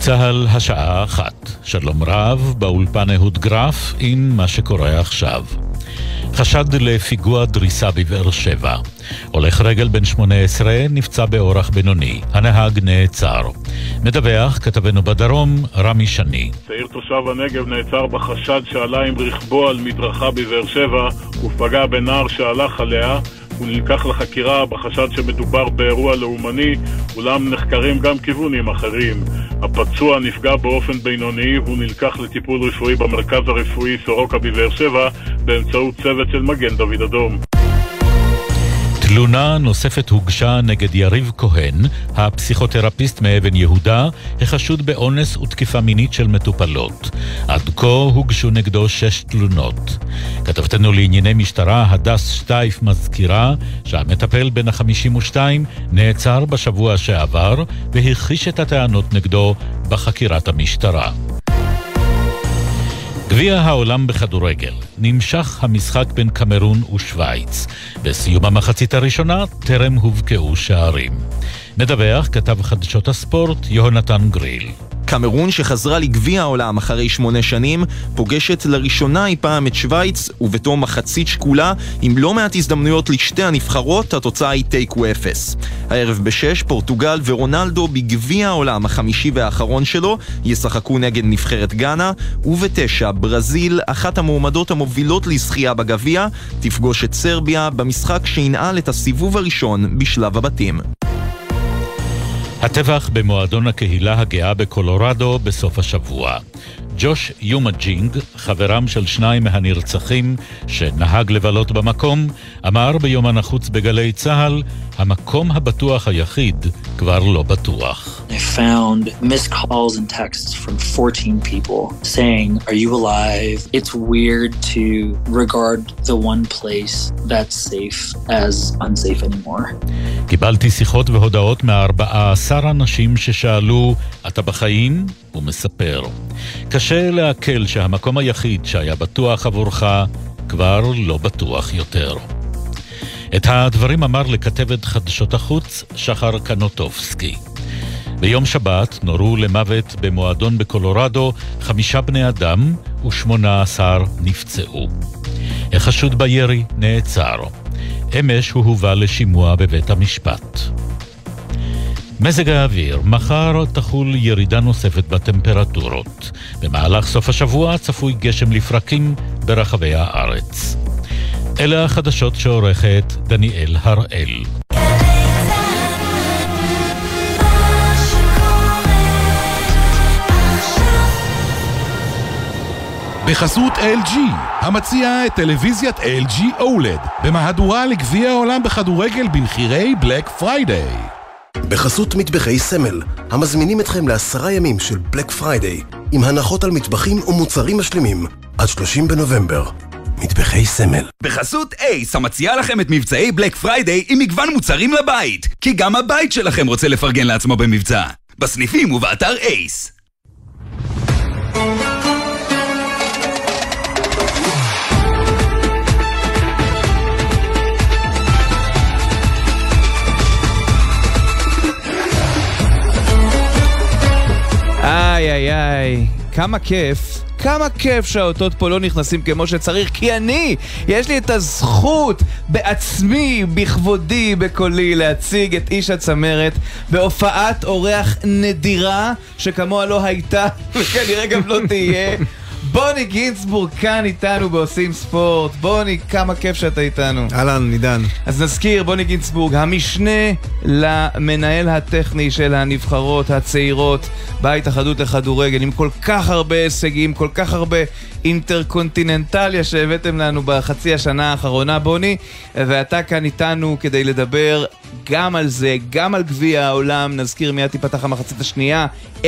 צה"ל, השעה אחת. שלום רב, באולפן אהוד גרף עם מה שקורה עכשיו. חשד לפיגוע דריסה בבאר שבע. הולך רגל בן 18 נפצע באורח בינוני. הנהג נעצר. מדווח כתבנו בדרום, רמי שני. צעיר תושב הנגב נעצר בחשד שעלה עם רכבו על מדרכה בבאר שבע ופגע בנער שהלך עליה. הוא נלקח לחקירה בחשד שמדובר באירוע לאומני, אולם נחקרים גם כיוונים אחרים. הפצוע נפגע באופן בינוני והוא נלקח לטיפול רפואי במרכז הרפואי סורוקה בבאר שבע באמצעות צוות של מגן דוד אדום. תלונה נוספת הוגשה נגד יריב כהן, הפסיכותרפיסט מאבן יהודה, החשוד באונס ותקיפה מינית של מטופלות. עד כה הוגשו נגדו שש תלונות. כתבתנו לענייני משטרה, הדס שטייף מזכירה שהמטפל בן ה-52 נעצר בשבוע שעבר והכחיש את הטענות נגדו בחקירת המשטרה. גביע העולם בכדורגל, נמשך המשחק בין קמרון ושווייץ. בסיום המחצית הראשונה טרם הובקעו שערים. מדווח כתב חדשות הספורט יהונתן גריל. קמרון שחזרה לגביע העולם אחרי שמונה שנים, פוגשת לראשונה אי פעם את שווייץ, ובתום מחצית שקולה, עם לא מעט הזדמנויות לשתי הנבחרות, התוצאה היא תיקו אפס. הערב בשש, פורטוגל ורונלדו בגביע העולם החמישי והאחרון שלו, ישחקו נגד נבחרת גאנה, ובתשע, ברזיל, אחת המועמדות המובילות לזכייה בגביע, תפגוש את סרביה במשחק שינעל את הסיבוב הראשון בשלב הבתים. הטבח במועדון הקהילה הגאה בקולורדו בסוף השבוע. ג'וש יומג'ינג, חברם של שניים מהנרצחים שנהג לבלות במקום, אמר ביומן החוץ בגלי צה"ל, המקום הבטוח היחיד כבר לא בטוח. I found missed calls and texts from 14 people saying, are you alive? It's weird to regard the one place that's safe as unsafe anymore. קיבלתי שיחות והודעות מארבעה עשר אנשים ששאלו, אתה בחיים? הוא מספר. קשה לעכל שהמקום היחיד שהיה בטוח עבורך כבר לא בטוח יותר. את הדברים אמר לכתבת חדשות החוץ שחר קנוטובסקי. ביום שבת נורו למוות במועדון בקולורדו חמישה בני אדם ושמונה עשר נפצעו. החשוד בירי נעצר. אמש הוא הובא לשימוע בבית המשפט. מזג האוויר, מחר תחול ירידה נוספת בטמפרטורות. במהלך סוף השבוע צפוי גשם לפרקים ברחבי הארץ. אלה החדשות שעורכת דניאל הראל. בחסות LG, המציעה את טלוויזיית LG OLED, במהדורה לגביע העולם בכדורגל במחירי בלק פריידיי. בחסות מטבחי סמל, המזמינים אתכם לעשרה ימים של בלק פריידיי, עם הנחות על מטבחים ומוצרים משלימים, עד 30 בנובמבר. מטבחי סמל. בחסות אייס, המציעה לכם את מבצעי בלק פריידיי עם מגוון מוצרים לבית, כי גם הבית שלכם רוצה לפרגן לעצמו במבצע. בסניפים ובאתר אייס. כמה כיף, כמה כיף שהאותות פה לא נכנסים כמו שצריך, כי אני, יש לי את הזכות בעצמי, בכבודי, בקולי, להציג את איש הצמרת בהופעת אורח נדירה שכמוה לא הייתה וכנראה גם לא תהיה. בוני גינצבורג כאן איתנו בעושים ספורט. בוני, כמה כיף שאתה איתנו. אהלן, עידן. אז נזכיר, בוני גינצבורג, המשנה למנהל הטכני של הנבחרות הצעירות בהתאחדות לכדורגל, עם כל כך הרבה הישגים, כל כך הרבה אינטרקונטיננטליה שהבאתם לנו בחצי השנה האחרונה, בוני, ואתה כאן איתנו כדי לדבר גם על זה, גם על גביע העולם, נזכיר מיד תיפתח המחצית השנייה, 0-0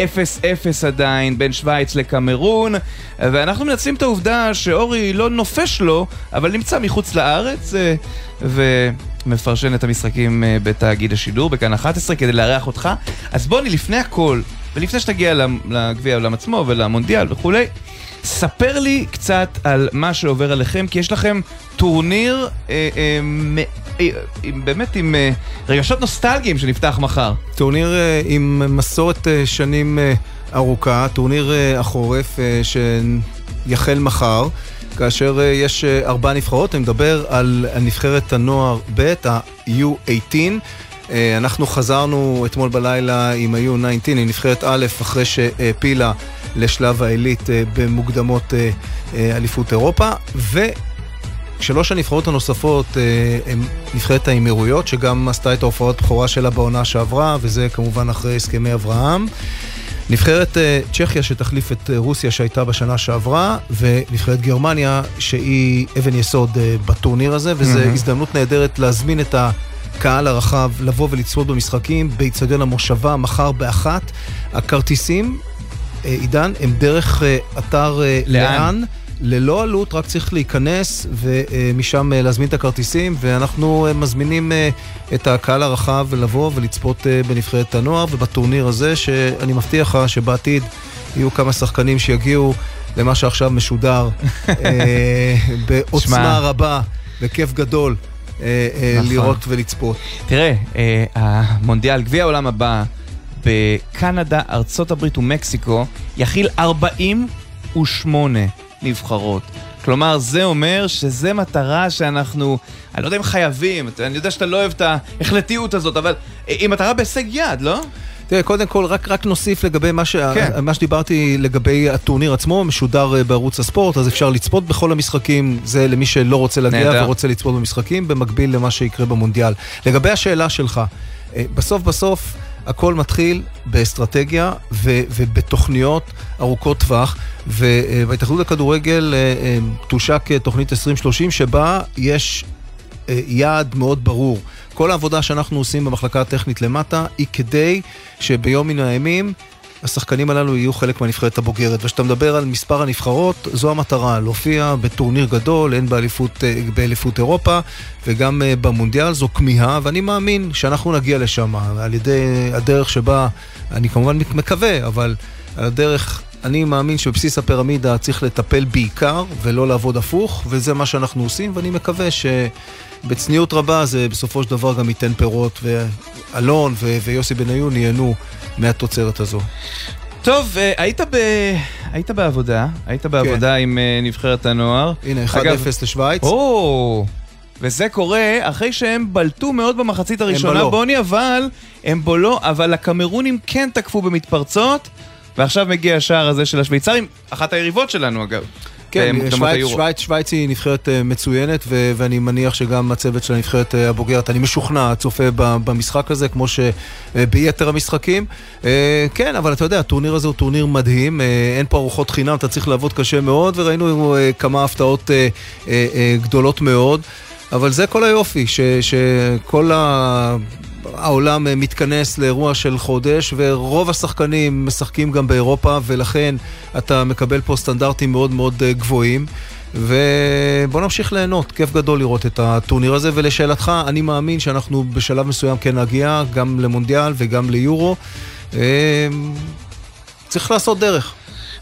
עדיין בין שווייץ לקמרון, ואנחנו מנצלים את העובדה שאורי לא נופש לו, אבל נמצא מחוץ לארץ, אה, ומפרשן את המשחקים אה, בתאגיד השידור, בכאן 11, כדי לארח אותך. אז בוני, לפני הכל, ולפני שתגיע לגביע העולם עצמו ולמונדיאל וכולי, ספר לי קצת על מה שעובר עליכם, כי יש לכם טורניר אה, אה, אה, באמת עם אה, רגשות נוסטלגיים שנפתח מחר. טורניר אה, עם מסורת אה, שנים אה, ארוכה, טורניר החורף שיחל מחר. כאשר יש ארבע נבחרות, אני מדבר על נבחרת הנוער ב', ה-U18. אנחנו חזרנו אתמול בלילה עם ה-U19, עם נבחרת א', אחרי שהעפילה לשלב העילית במוקדמות אליפות אירופה, ושלוש הנבחרות הנוספות הן נבחרת האמירויות, שגם עשתה את ההופעות בכורה שלה בעונה שעברה, וזה כמובן אחרי הסכמי אברהם. נבחרת צ'כיה שתחליף את רוסיה שהייתה בשנה שעברה, ונבחרת גרמניה שהיא אבן יסוד בטורניר הזה, וזו mm-hmm. הזדמנות נהדרת להזמין את הקהל הרחב לבוא ולצפות במשחקים באיצטדיון המושבה מחר באחת. הכרטיסים, עידן, הם דרך אתר לאן? לאן ללא עלות, רק צריך להיכנס ומשם להזמין את הכרטיסים, ואנחנו מזמינים את הקהל הרחב לבוא ולצפות בנבחרת הנוער ובטורניר הזה, שאני מבטיח לך שבעתיד יהיו כמה שחקנים שיגיעו למה שעכשיו משודר בעוצמה רבה, בכיף גדול. נכון. לראות ולצפות. תראה, המונדיאל, גביע העולם הבא בקנדה, ארצות הברית ומקסיקו יכיל 48 נבחרות. כלומר, זה אומר שזה מטרה שאנחנו, אני לא יודע אם חייבים, אני יודע שאתה לא אוהב את ההחלטיות הזאת, אבל היא מטרה בהישג יד, לא? תראה, קודם כל, רק, רק נוסיף לגבי מה, ש... כן. מה שדיברתי לגבי הטורניר עצמו, משודר בערוץ הספורט, אז אפשר לצפות בכל המשחקים, זה למי שלא רוצה להגיע נהדר. ורוצה לצפות במשחקים, במקביל למה שיקרה במונדיאל. לגבי השאלה שלך, בסוף בסוף... הכל מתחיל באסטרטגיה ו- ובתוכניות ארוכות טווח, ובהתאחדות לכדורגל תושק תוכנית 2030 שבה יש יעד מאוד ברור. כל העבודה שאנחנו עושים במחלקה הטכנית למטה היא כדי שביום מן הימים השחקנים הללו יהיו חלק מהנבחרת הבוגרת. וכשאתה מדבר על מספר הנבחרות, זו המטרה, להופיע בטורניר גדול, הן באליפות, באליפות אירופה וגם במונדיאל, זו כמיהה, ואני מאמין שאנחנו נגיע לשם על ידי הדרך שבה, אני כמובן מקווה, אבל על הדרך... אני מאמין שבבסיס הפירמידה צריך לטפל בעיקר ולא לעבוד הפוך, וזה מה שאנחנו עושים, ואני מקווה שבצניעות רבה זה בסופו של דבר גם ייתן פירות, ואלון ו- ויוסי בניון ייהנו מהתוצרת הזו. טוב, היית, ב... היית בעבודה, היית בעבודה כן. עם נבחרת הנוער. הנה, 1-0 אגב... לשוויץ. או, וזה קורה אחרי שהם בלטו מאוד במחצית הראשונה, בוני, אבל הם בולו, אבל הקמרונים כן תקפו במתפרצות, ועכשיו מגיע השער הזה של השוויצרים, אחת היריבות שלנו אגב. כן, שווייץ, שווייץ, שווייץ היא נבחרת מצוינת, ו- ואני מניח שגם הצוות של הנבחרת הבוגרת, אני משוכנע, צופה במשחק הזה, כמו שביתר המשחקים. כן, אבל אתה יודע, הטורניר הזה הוא טורניר מדהים, אין פה ארוחות חינם, אתה צריך לעבוד קשה מאוד, וראינו כמה הפתעות גדולות מאוד. אבל זה כל היופי, ש- שכל ה... העולם מתכנס לאירוע של חודש, ורוב השחקנים משחקים גם באירופה, ולכן אתה מקבל פה סטנדרטים מאוד מאוד גבוהים. ובוא נמשיך ליהנות, כיף גדול לראות את הטורניר הזה, ולשאלתך, אני מאמין שאנחנו בשלב מסוים כן נגיע, גם למונדיאל וגם ליורו. צריך לעשות דרך.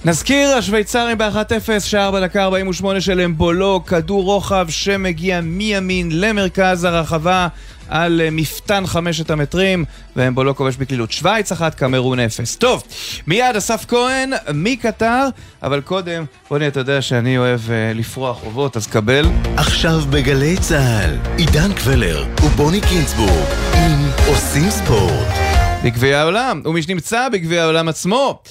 נזכיר, השוויצרים ב-1-0, שער בדקה 48 של אמבולו, כדור רוחב שמגיע מימין למרכז הרחבה על מפתן חמשת המטרים, ואמבולו כובש בקלילות. שווייץ אחת, קמרון אפס. טוב, מיד אסף כהן מקטר, אבל קודם, רוני, אתה יודע שאני אוהב uh, לפרוע חובות, אז קבל. עכשיו בגלי צה"ל, עידן קבלר ובוני קינצבורג, עם עושים ספורט. בגביע העולם, ומי שנמצא בגביע העולם עצמו.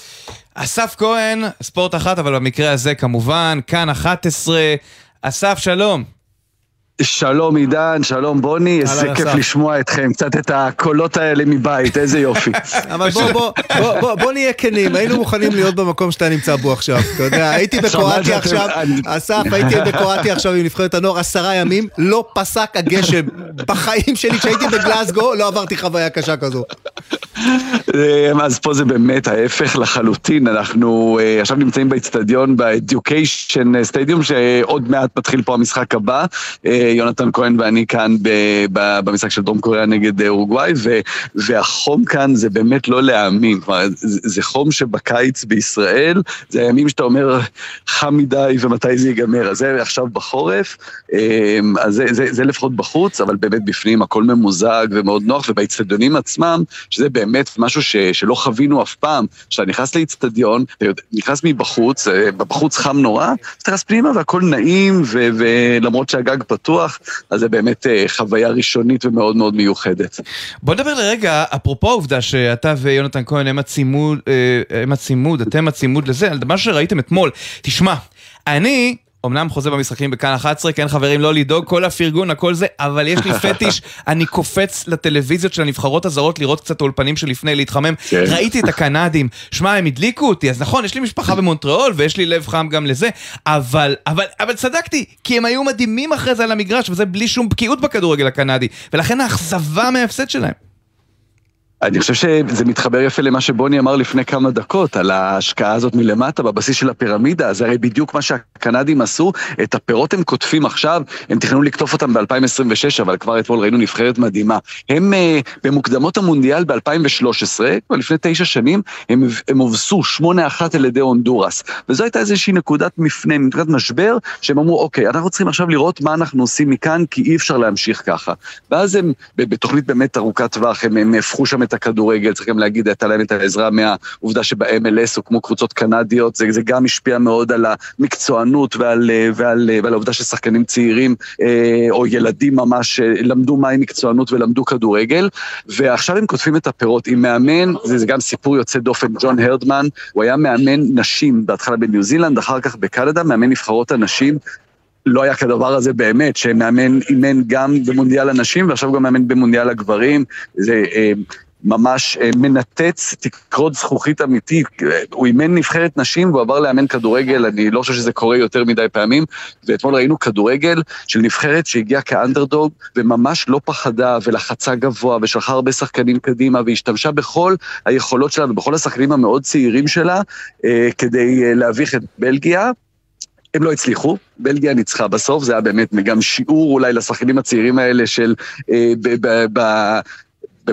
אסף כהן, ספורט אחת, אבל במקרה הזה כמובן, כאן 11. אסף, שלום. שלום עידן, שלום בוני, איזה כיף. לשמוע אתכם, קצת את הקולות האלה מבית, איזה יופי. אבל בוא, בוא, בוא, בוא, בוא נהיה כנים, היינו מוכנים להיות במקום שאתה נמצא בו עכשיו, אתה יודע, הייתי בקרואטיה עכשיו, אסף, הייתי בקרואטיה עכשיו עם נבחרת הנוער עשרה ימים, לא פסק הגשם. בחיים שלי, כשהייתי בגלסגו, לא עברתי חוויה קשה כזו. אז פה זה באמת ההפך לחלוטין, אנחנו עכשיו נמצאים באצטדיון, ב-Education Stadium, שעוד מעט מתחיל פה המשחק הבא. יונתן כהן ואני כאן במשחק של דרום קוריאה נגד אורוגוואי, והחום כאן זה באמת לא להאמין, כלומר, זה חום שבקיץ בישראל, זה הימים שאתה אומר חם מדי ומתי זה ייגמר, אז זה עכשיו בחורף, אז זה, זה, זה לפחות בחוץ, אבל באמת בפנים הכל ממוזג ומאוד נוח, ובאצטדיונים עצמם, שזה באמת... באמת משהו ש, שלא חווינו אף פעם. כשאתה נכנס לאיצטדיון, נכנס מבחוץ, אה, בחוץ חם נורא, אתה נכנס פנימה והכל נעים, ו, ולמרות שהגג פתוח, אז זה באמת אה, חוויה ראשונית ומאוד מאוד מיוחדת. בוא נדבר לרגע, אפרופו העובדה שאתה ויונתן כהן הם הצימוד, אה, הם הצימוד, אתם הצימוד לזה, על מה שראיתם אתמול. תשמע, אני אמנם חוזה במשחקים בכאן 11, כן חברים, לא לדאוג, כל הפרגון, הכל זה, אבל יש לי פטיש, אני קופץ לטלוויזיות של הנבחרות הזרות לראות קצת האולפנים שלפני, להתחמם. כן. ראיתי את הקנדים, שמע, הם הדליקו אותי, אז נכון, יש לי משפחה במונטריאול, ויש לי לב חם גם לזה, אבל, אבל, אבל צדקתי, כי הם היו מדהימים אחרי זה על המגרש, וזה בלי שום בקיאות בכדורגל הקנדי, ולכן האכזבה מההפסד שלהם. אני חושב שזה מתחבר יפה למה שבוני אמר לפני כמה דקות, על ההשקעה הזאת מלמטה, בבסיס של הפירמידה, זה הרי בדיוק מה שהקנדים עשו, את הפירות הם קוטפים עכשיו, הם תכננו לקטוף אותם ב-2026, אבל כבר אתמול ראינו נבחרת מדהימה. הם uh, במוקדמות המונדיאל ב-2013, כבר לפני תשע שנים, הם, הם הובסו 8-1 על ידי הונדורס. וזו הייתה איזושהי נקודת מפנה, נקודת משבר, שהם אמרו, אוקיי, אנחנו צריכים עכשיו לראות מה אנחנו עושים מכאן, כי אי אפשר להמשיך ככה. ואז הם, בתוכנית באמת ארוכת טווח, הם, הם הפכו שם את הכדורגל, צריך גם להגיד, הייתה להם את העזרה מהעובדה שב-MLS הוקמו קבוצות קנדיות, זה, זה גם השפיע מאוד על המקצוענות ועל, ועל, ועל העובדה ששחקנים צעירים אה, או ילדים ממש אה, למדו מהי מקצוענות ולמדו כדורגל, ועכשיו הם כותבים את הפירות. עם מאמן, זה, זה גם סיפור יוצא דופן, ג'ון הרדמן, הוא היה מאמן נשים בהתחלה בניו זילנד, אחר כך בקנדה, מאמן נבחרות הנשים, לא היה כדבר הזה באמת, שמאמן אימן גם במונדיאל הנשים ועכשיו גם מאמן במונדיאל הגברים. זה אה, ממש אה, מנתץ תקרות זכוכית אמיתית. הוא אימן נבחרת נשים והוא עבר לאמן כדורגל, אני לא חושב שזה קורה יותר מדי פעמים, ואתמול ראינו כדורגל של נבחרת שהגיעה כאנדרדוג וממש לא פחדה ולחצה גבוה ושלחה הרבה שחקנים קדימה והשתמשה בכל היכולות שלה ובכל השחקנים המאוד צעירים שלה אה, כדי אה, להביך את בלגיה. הם לא הצליחו, בלגיה ניצחה בסוף, זה היה באמת גם שיעור אולי לשחקנים הצעירים האלה של... אה, ב, ב, ב,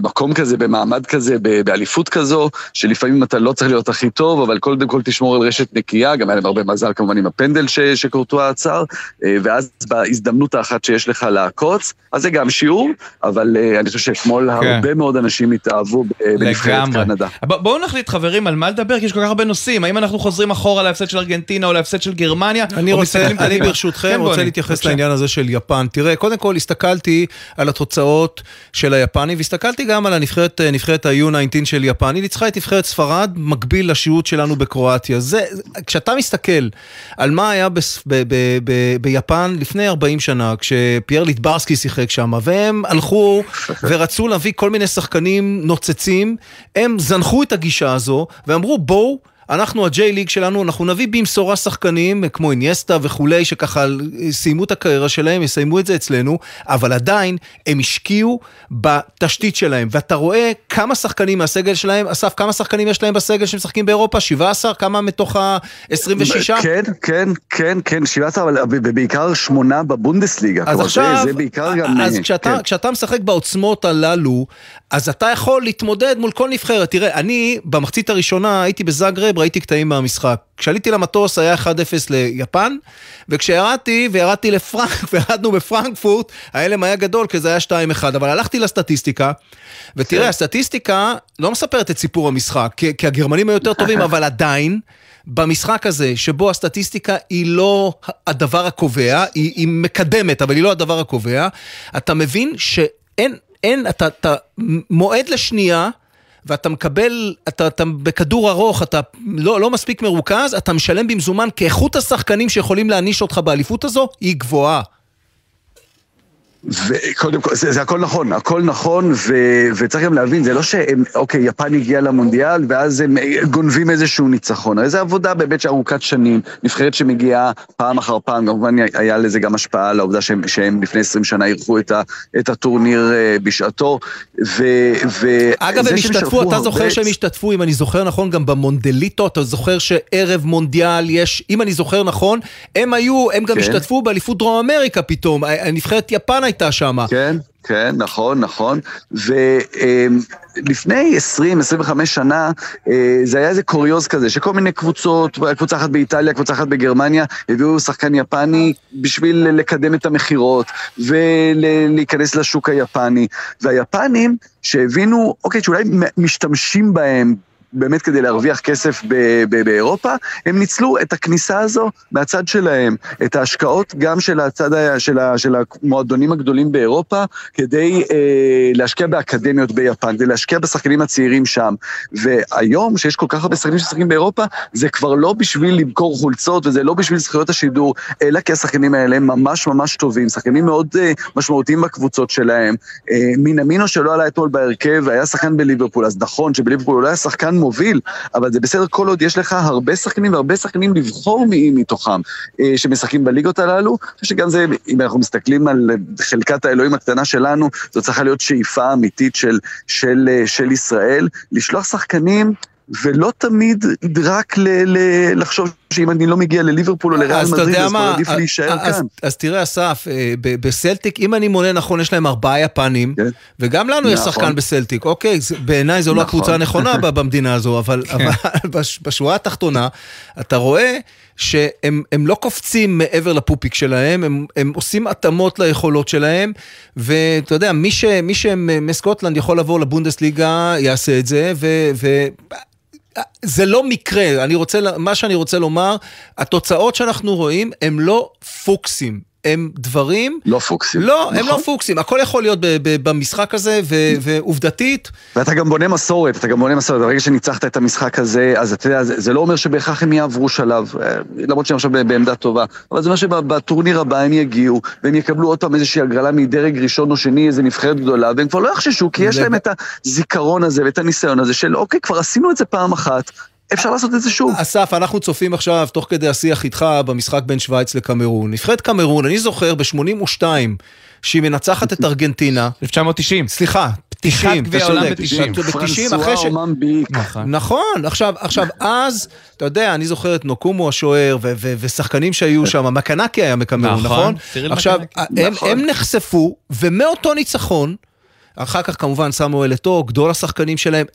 במקום כזה, במעמד כזה, באליפות כזו, שלפעמים אתה לא צריך להיות הכי טוב, אבל קודם כל תשמור על רשת נקייה, גם היה להם הרבה מזל כמובן עם הפנדל שקורטואה עצר, אה, ואז בהזדמנות האחת שיש לך לעקוץ, אז זה גם שיעור, אבל אה, אני חושב שאתמול כן. הרבה מאוד אנשים התאהבו בנבחרת קנדה. בואו נחליט חברים על מה לדבר, כי יש כל כך הרבה נושאים, האם אנחנו חוזרים אחורה להפסד של ארגנטינה או להפסד של גרמניה? אני רוצה, אני ברשותכם כן, רוצה להתייחס לעניין הזה של יפן. תראה, קודם כל הסתכלתי על התוצאות של היפנים, והסתכלתי גם על הנבחרת, אה, נבחרת ה-U19 של יפן, היא ניצחה את נבחרת ספרד, מקביל לשהות שלנו בקרואטיה. זה, כשאתה מסתכל על מה היה ב, ב, ב, ב, ביפן לפני 40 שנה, כשפייר ליטברסקי שיחק שם, והם הלכו ורצו להביא כל מיני שחקנים נוצצים, הם זנחו את הגישה הזו, ואמרו בואו אנחנו, הג'יי ליג שלנו, אנחנו נביא במשורה שחקנים כמו אינייסטה וכולי, שככה סיימו את הקריירה שלהם, יסיימו את זה אצלנו, אבל עדיין הם השקיעו בתשתית שלהם. ואתה רואה כמה שחקנים מהסגל שלהם, אסף, כמה שחקנים יש להם בסגל שמשחקים באירופה? 17? כמה מתוך ה-26? כן, כן, כן, כן, 17, אבל בעיקר שמונה בבונדסליגה. אז עכשיו, זה, זה בעיקר גם... אז כשאתה, כן. כשאתה משחק בעוצמות הללו, אז אתה יכול להתמודד מול כל נבחרת. תראה, אני במחצית הראשונה הייתי בזאגרב, ראיתי קטעים מהמשחק. כשעליתי למטוס היה 1-0 ליפן, וכשירדתי, וירדתי לפרנק, וירדנו בפרנקפורט, ההלם היה גדול, כי זה היה 2-1. אבל הלכתי לסטטיסטיקה, ותראה, כן. הסטטיסטיקה לא מספרת את סיפור המשחק, כי, כי הגרמנים היו יותר טובים, אבל עדיין... במשחק הזה, שבו הסטטיסטיקה היא לא הדבר הקובע, היא, היא מקדמת, אבל היא לא הדבר הקובע, אתה מבין שאין אין, אתה, אתה מועד לשנייה, ואתה מקבל, אתה, אתה בכדור ארוך, אתה לא, לא מספיק מרוכז, אתה משלם במזומן, כי איכות השחקנים שיכולים להעניש אותך באליפות הזו היא גבוהה. וקודם כל, זה, זה הכל נכון, הכל נכון, ו, וצריך גם להבין, זה לא שהם, אוקיי, יפן הגיעה למונדיאל, ואז הם גונבים איזשהו ניצחון. הרי זו עבודה באמת שארוכת שנים, נבחרת שמגיעה פעם אחר פעם, כמובן היה לזה גם השפעה על העובדה שהם, שהם לפני 20 שנה אירחו את, את הטורניר אה, בשעתו, ו... ו אגב, הם השתתפו, אתה הרבה... זוכר שהם השתתפו, אם אני זוכר נכון, גם במונדליטו, אתה זוכר שערב מונדיאל יש, אם אני זוכר נכון, הם היו, הם גם כן. השתתפו באליפות דרום אמריקה פתאום, נבחרת יפן הייתה שם. כן. כן, נכון, נכון. ולפני 20-25 שנה אה, זה היה איזה קוריוז כזה, שכל מיני קבוצות, קבוצה אחת באיטליה, קבוצה אחת בגרמניה, הביאו שחקן יפני בשביל לקדם את המכירות ולהיכנס לשוק היפני. והיפנים שהבינו, אוקיי, שאולי משתמשים בהם באמת כדי להרוויח כסף ב- ב- באירופה, הם ניצלו את הכניסה הזו מהצד שלהם, את ההשקעות גם של הצד ה- של, ה- של המועדונים הגדולים באירופה, כדי אה, להשקיע באקדמיות ביפן, כדי להשקיע בשחקנים הצעירים שם. והיום, שיש כל כך הרבה שחקנים ששחקים באירופה, זה כבר לא בשביל למכור חולצות וזה לא בשביל זכויות השידור, אלא כי השחקנים האלה הם ממש ממש טובים, שחקנים מאוד אה, משמעותיים בקבוצות שלהם. אה, מינמינו שלא עלה אתמול בהרכב, היה שחקן בליברפול, אז נכון שבליברפול הוא לא היה שחקן מוביל, אבל זה בסדר כל עוד יש לך הרבה שחקנים והרבה שחקנים לבחור מי מתוכם אה, שמשחקים בליגות הללו. אני חושב שגם זה, אם אנחנו מסתכלים על חלקת האלוהים הקטנה שלנו, זו צריכה להיות שאיפה אמיתית של, של, אה, של ישראל, לשלוח שחקנים ולא תמיד רק ל- ל- לחשוב שאם אני לא מגיע לליברפול או לריאל מדריד, אז כבר עדיף להישאר כאן. אז תראה, אסף, אה, בסלטיק, אם אני מונה נכון, יש להם ארבעה יפנים, כן. וגם לנו יש נכון. שחקן בסלטיק, אוקיי, בעיניי זו לא נכון. הקבוצה הנכונה במדינה הזו, אבל בש- בשורה התחתונה, אתה רואה שהם הם לא קופצים מעבר לפופיק שלהם, הם, הם עושים התאמות ליכולות שלהם, ואתה יודע, מי, ש, מי שמסקוטלנד יכול לבוא לבונדסליגה, יעשה את זה, ו... ו זה לא מקרה, אני רוצה, מה שאני רוצה לומר, התוצאות שאנחנו רואים הם לא פוקסים, הם דברים... לא פוקסים. לא, הם נכון. לא פוקסים, הכל יכול להיות ב- ב- במשחק הזה, ו- ועובדתית, ואתה גם בונה מסורת, אתה גם בונה מסורת, ברגע שניצחת את המשחק הזה, אז אתה יודע, זה, זה לא אומר שבהכרח הם יעברו שלב, אה, למרות שהם עכשיו בעמדה טובה, אבל זה אומר שבטורניר הבא הם יגיעו, והם יקבלו עוד פעם איזושהי הגרלה מדרג ראשון או שני, איזה נבחרת גדולה, והם כבר לא יחששו, כי יש להם את הזיכרון הזה ואת הניסיון הזה של אוקיי, כבר עשינו את זה פעם אחת, אפשר לעשות את זה שוב. אסף, אנחנו צופים עכשיו, תוך כדי השיח איתך, במשחק בין שווייץ לקמרון. נבחרת קמרון, אני זוכר ב-82, שהיא מנצחת את ארגנטינה. 1990. סליחה, 90, גביע אתה צודק. ב-90. ב-90, אחרי ש... נכון, עכשיו, עכשיו, אז, אתה יודע, אני זוכר את נוקומו השוער, ו- ו- ושחקנים שהיו שם, מקנקי היה מקמרון, נכון, נכון? עכשיו. הם, נכון. הם נחשפו, ומאותו ניצחון, אחר כך כמובן סמואל אתו, גדול השחקנים שלהם,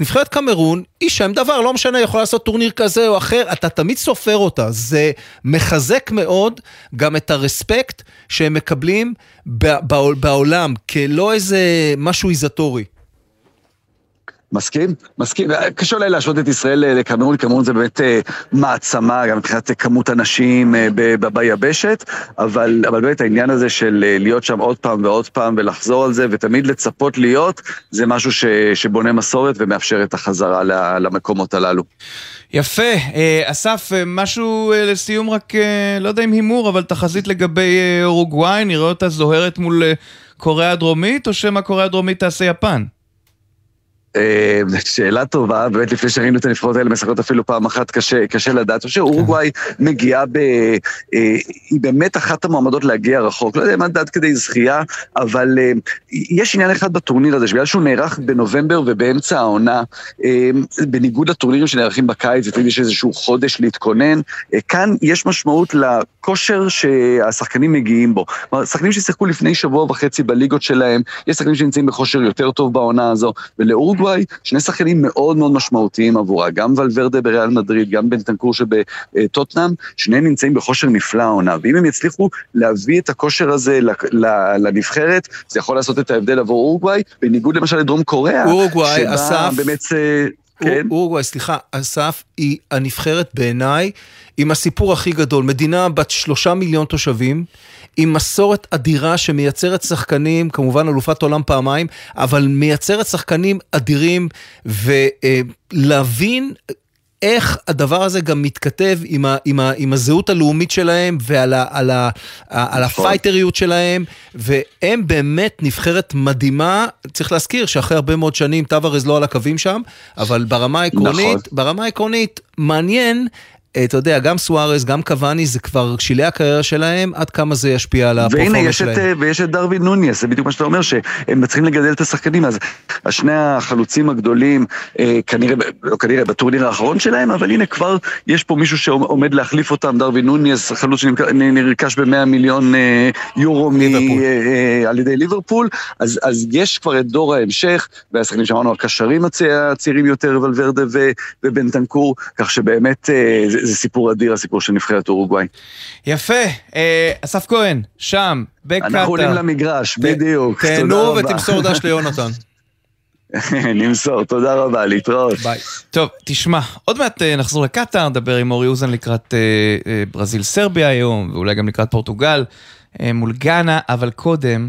נבחרת קמרון היא שם דבר, לא משנה, יכולה לעשות טורניר כזה או אחר, אתה תמיד סופר אותה. זה מחזק מאוד גם את הרספקט שהם מקבלים בעולם, כלא איזה משהו איזטורי. מסכים? מסכים. קשה אולי להשוות את ישראל אה, לקמרון, קמרון זה באמת אה, מעצמה, גם מבחינת כמות אנשים אה, ביבשת, אבל, אבל באמת העניין הזה של אה, להיות שם עוד פעם ועוד פעם ולחזור על זה, ותמיד לצפות להיות, זה משהו ש, שבונה מסורת ומאפשר את החזרה למקומות הללו. יפה. אה, אסף, אה, משהו אה, לסיום רק, אה, לא יודע אם הימור, אבל תחזית לגבי אה, אורוגוואי, נראה אותה זוהרת מול אה, קוריאה הדרומית, או שמא קוריאה הדרומית תעשה יפן? אה, שאלה טובה, באמת לפני שראינו את הנבחרות האלה משחקות אפילו פעם אחת, קשה, קשה לדעת. אני חושב שאורוגוואי מגיעה ב... אה, היא באמת אחת המועמדות להגיע רחוק. לא יודע אם עד כדי זכייה, אבל אה, יש עניין אחד בטורניר הזה, שבגלל שהוא נערך בנובמבר ובאמצע העונה, בניגוד לטורנירים שנערכים בקיץ, ותמיד יש איזשהו חודש להתכונן, כאן יש משמעות לכושר שהשחקנים מגיעים בו. כלומר, שחקנים ששיחקו לפני שבוע וחצי בליגות שלהם, יש שחקנים שנמצאים בכושר יותר טוב בעונה הזו, ולאורוגוואי שני שחקנים מאוד מאוד משמעותיים עבורה, גם ולוורדה בריאל מדריד, גם בנטנקור שבטוטנאם, שניהם נמצאים בכושר נפלא העונה, ואם הם יצליחו להביא את הכושר הזה לנבחרת, זה יכול לעשות את ההבדל עבור אורוגוואי, בניגוד למשל לדרום קוריאה, אורוגוואי, אסף, באמת... כן. אורוגוואי, סליחה, אסף, היא הנבחרת בעיניי עם הסיפור הכי גדול. מדינה בת שלושה מיליון תושבים, עם מסורת אדירה שמייצרת שחקנים, כמובן אלופת עולם פעמיים, אבל מייצרת שחקנים אדירים, ולהבין... איך הדבר הזה גם מתכתב עם, ה, עם, ה, עם הזהות הלאומית שלהם ועל ה, על ה, על הפייטריות שלהם, והם באמת נבחרת מדהימה. צריך להזכיר שאחרי הרבה מאוד שנים טווארז לא על הקווים שם, אבל ברמה העקרונית, נכון. ברמה העקרונית, מעניין אתה יודע, גם סוארז, גם קוואני, זה כבר שילי הקריירה שלהם, עד כמה זה ישפיע על הפרפורמנס שלהם. והנה, ויש את דרווין נוניס, זה בדיוק מה שאתה אומר, שהם צריכים לגדל את השחקנים, אז השני החלוצים הגדולים, כנראה, לא כנראה, בטורניר האחרון שלהם, אבל הנה כבר יש פה מישהו שעומד להחליף אותם, דרווין נוניס, חלוץ שנרכש ב-100 מיליון יורו על ידי ליברפול, אז, אז יש כבר את דור ההמשך, והשחקנים שאמרנו, הקשרים הצעירים יותר, ולוורדה ובנטנקור, כך שבאמת אה, זה, סיפור אדיר, הסיפור של נבחרת אורוגוואי. יפה, אה, אסף כהן, שם, בקטאר. אנחנו עולים למגרש, בדיוק. תהנו ותמסור דש ליונתן. נמסור, תודה רבה, להתראות. ביי. טוב, תשמע, עוד מעט אה, נחזור לקטאר, נדבר עם אורי אוזן לקראת ברזיל-סרביה היום, ואולי גם לקראת פורטוגל מול גאנה, אבל קודם...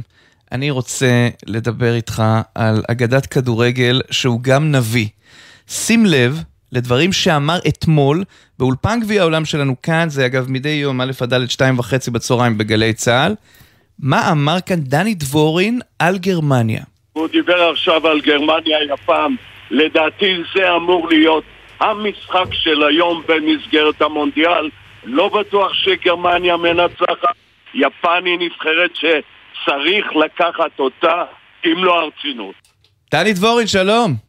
אני רוצה לדבר איתך על אגדת כדורגל שהוא גם נביא. שים לב לדברים שאמר אתמול באולפן גביע העולם שלנו כאן, זה אגב מדי יום א' עד ד' שתיים וחצי בצהריים בגלי צה"ל. מה אמר כאן דני דבורין על גרמניה? הוא דיבר עכשיו על גרמניה יפן. לדעתי זה אמור להיות המשחק של היום במסגרת המונדיאל. לא בטוח שגרמניה מנצחת. יפן היא נבחרת ש... צריך לקחת אותה אם לא הרצינות. דני דבורין, שלום.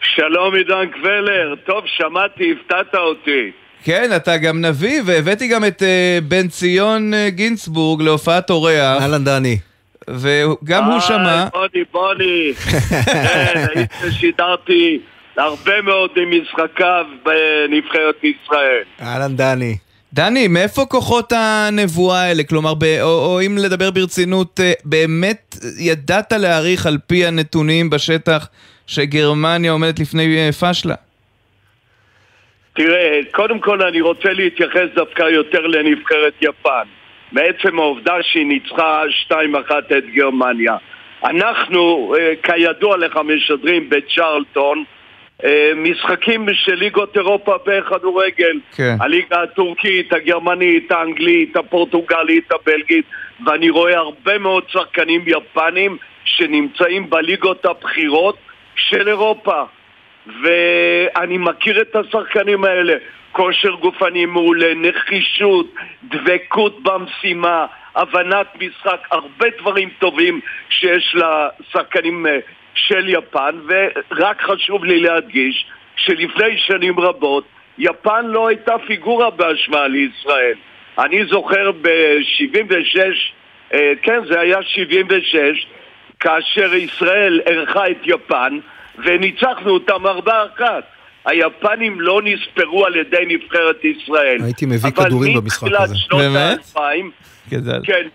שלום עידן קבלר, טוב, שמעתי, הפתעת אותי. כן, אתה גם נביא, והבאתי גם את uh, בן ציון uh, גינצבורג להופעת אורח. אהלן דני. וגם הוא שמע... בוני, בוני. כן, שידרתי הרבה מאוד ממשחקיו בנבחרת ישראל. אהלן דני. דני, מאיפה כוחות הנבואה האלה? כלומר, ב, או, או אם לדבר ברצינות, אה, באמת ידעת להעריך על פי הנתונים בשטח שגרמניה עומדת לפני אה, פשלה? תראה, קודם כל אני רוצה להתייחס דווקא יותר לנבחרת יפן. מעצם העובדה שהיא ניצחה 2-1 את גרמניה. אנחנו, אה, כידוע לך, משדרים בצ'רלטון אה, משחקים של ליגות אירופה בכדורגל. כן. הליגה הטורקית, הגרמנית, האנגלית, הפורטוגלית, הבלגית, ואני רואה הרבה מאוד שחקנים יפנים שנמצאים בליגות הבכירות של אירופה. ואני מכיר את השחקנים האלה. כושר גופני מעולה, נחישות, דבקות במשימה, הבנת משחק, הרבה דברים טובים שיש לשחקנים אה, של יפן, ורק חשוב לי להדגיש שלפני שנים רבות יפן לא הייתה פיגורה בהשוואה לישראל. אני זוכר ב-76, אה, כן, זה היה 76, כאשר ישראל אירחה את יפן וניצחנו אותם ארבע אחת. היפנים לא נספרו על ידי נבחרת ישראל. הייתי מביא כדורים במשחק הזה. באמת? כן,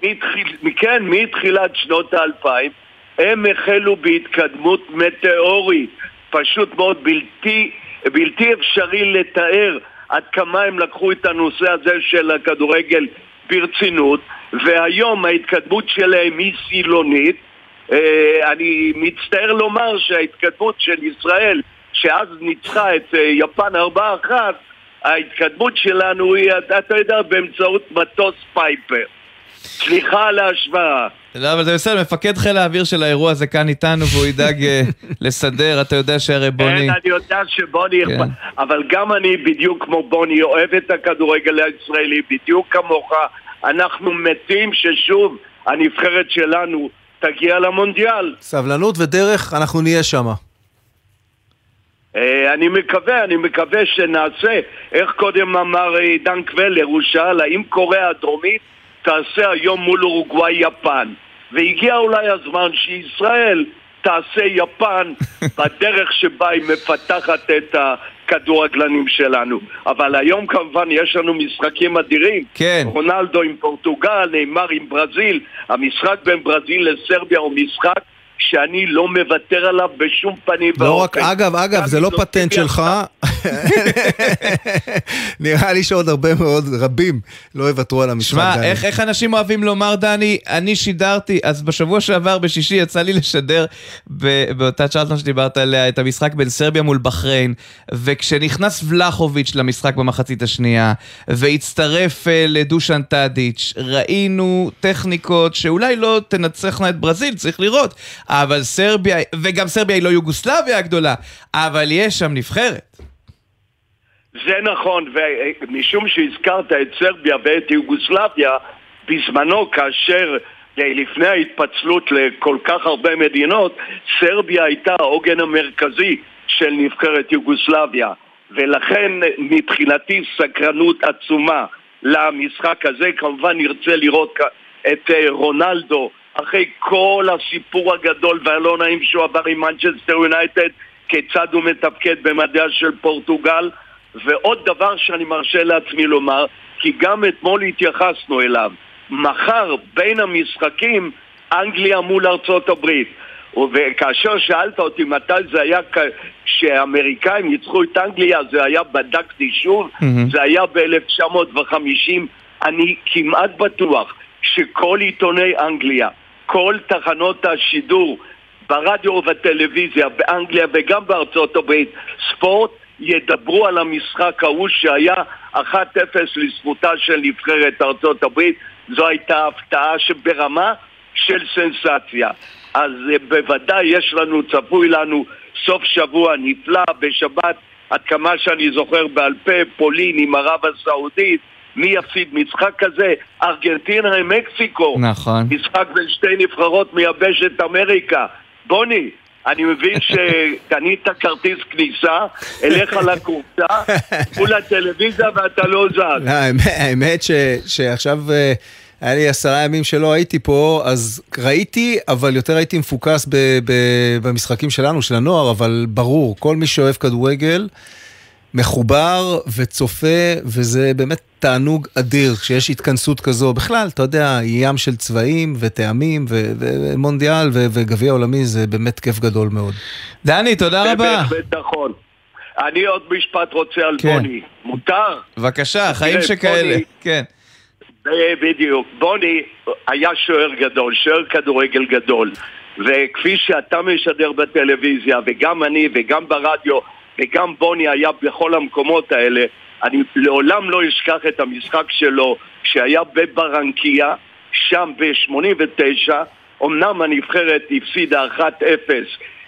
כן, מתחילת שנות האלפיים הם החלו בהתקדמות מטאורית, פשוט מאוד בלתי, בלתי אפשרי לתאר עד כמה הם לקחו את הנושא הזה של הכדורגל ברצינות, והיום ההתקדמות שלהם היא סילונית. אה, אני מצטער לומר שההתקדמות של ישראל, שאז ניצחה את אה, יפן ארבעה אחת, ההתקדמות שלנו היא, אתה יודע, באמצעות מטוס פייפר. סליחה על ההשוואה. לא, אבל זה בסדר, מפקד חיל האוויר של האירוע הזה כאן איתנו, והוא ידאג אה, לסדר, אתה יודע שהרי בוני... כן, אני יודע שבוני... כן. אבל גם אני, בדיוק כמו בוני, אוהב את הכדורגל הישראלי, בדיוק כמוך. אנחנו מתים ששוב הנבחרת שלנו תגיע למונדיאל. סבלנות ודרך, אנחנו נהיה שם. אה, אני מקווה, אני מקווה שנעשה, איך קודם אמר עידן קבלר, הוא שאל האם קוריאה הדרומית תעשה היום מול אורוגוואי יפן. והגיע אולי הזמן שישראל תעשה יפן בדרך שבה היא מפתחת את הכדורגלנים שלנו. אבל היום כמובן יש לנו משחקים אדירים. כן. רונלדו עם פורטוגל, נאמר עם ברזיל. המשחק בין ברזיל לסרביה הוא משחק שאני לא מוותר עליו בשום פנים לא ואופן. רק, אגב, אגב, זה לא פטנט שלך. נראה לי שעוד הרבה מאוד, רבים, לא יוותרו על המשחק. שמע, איך, איך אנשים אוהבים לומר, דני, אני שידרתי, אז בשבוע שעבר, בשישי, יצא לי לשדר באותה צ'ארלטון שדיברת עליה, את המשחק בין סרביה מול בחריין, וכשנכנס ולחוביץ' למשחק במחצית השנייה, והצטרף uh, לדושן טאדיץ', ראינו טכניקות שאולי לא תנצחנה את ברזיל, צריך לראות. אבל סרביה, וגם סרביה היא לא יוגוסלביה הגדולה, אבל יש שם נבחרת. זה נכון, ומשום שהזכרת את סרביה ואת יוגוסלביה, בזמנו כאשר אה, לפני ההתפצלות לכל כך הרבה מדינות, סרביה הייתה העוגן המרכזי של נבחרת יוגוסלביה. ולכן מבחינתי סקרנות עצומה למשחק הזה. כמובן נרצה לראות את אה, רונלדו אחרי כל הסיפור הגדול והלא נעים שהוא עבר עם מנצ'סטר יונייטד, כיצד הוא מתפקד במדיה של פורטוגל. ועוד דבר שאני מרשה לעצמי לומר, כי גם אתמול התייחסנו אליו, מחר בין המשחקים אנגליה מול ארצות הברית. וכאשר שאלת אותי מתי זה היה כשהאמריקאים ניצחו את אנגליה, זה היה, בדקתי שוב, mm-hmm. זה היה ב-1950. אני כמעט בטוח שכל עיתוני אנגליה, כל תחנות השידור ברדיו ובטלוויזיה באנגליה וגם בארצות הברית, ספורט, ידברו על המשחק ההוא שהיה 1-0 לזכותה של נבחרת ארצות הברית. זו הייתה הפתעה שברמה של סנסציה. אז אה, בוודאי יש לנו, צפוי לנו סוף שבוע נפלא בשבת, עד כמה שאני זוכר בעל פה, פולין עם ערב הסעודית, מי יפסיד משחק כזה? ארגנטינה עם מקסיקו. נכון. משחק בין שתי נבחרות מיבשת אמריקה. בוני, אני מבין שקנית כרטיס כניסה, אליך לקורסה, מול הטלוויזיה ואתה לא זז. לא, האמת שעכשיו... אה, היה לי עשרה ימים שלא הייתי פה, אז ראיתי, אבל יותר הייתי מפוקס ב, ב, במשחקים שלנו, של הנוער, אבל ברור, כל מי שאוהב כדורגל, מחובר וצופה, וזה באמת תענוג אדיר כשיש התכנסות כזו. בכלל, אתה יודע, ים של צבעים וטעמים, ומונדיאל וגביע עולמי, זה באמת כיף גדול מאוד. דני, תודה רבה. נכון. אני עוד משפט רוצה על כן. בוני. מותר? בבקשה, חיים שכאלה. כן. בדיוק. בוני היה שוער גדול, שוער כדורגל גדול. וכפי שאתה משדר בטלוויזיה, וגם אני, וגם ברדיו, וגם בוני היה בכל המקומות האלה, אני לעולם לא אשכח את המשחק שלו שהיה בברנקיה, שם ב-89, אמנם הנבחרת הפסידה 1-0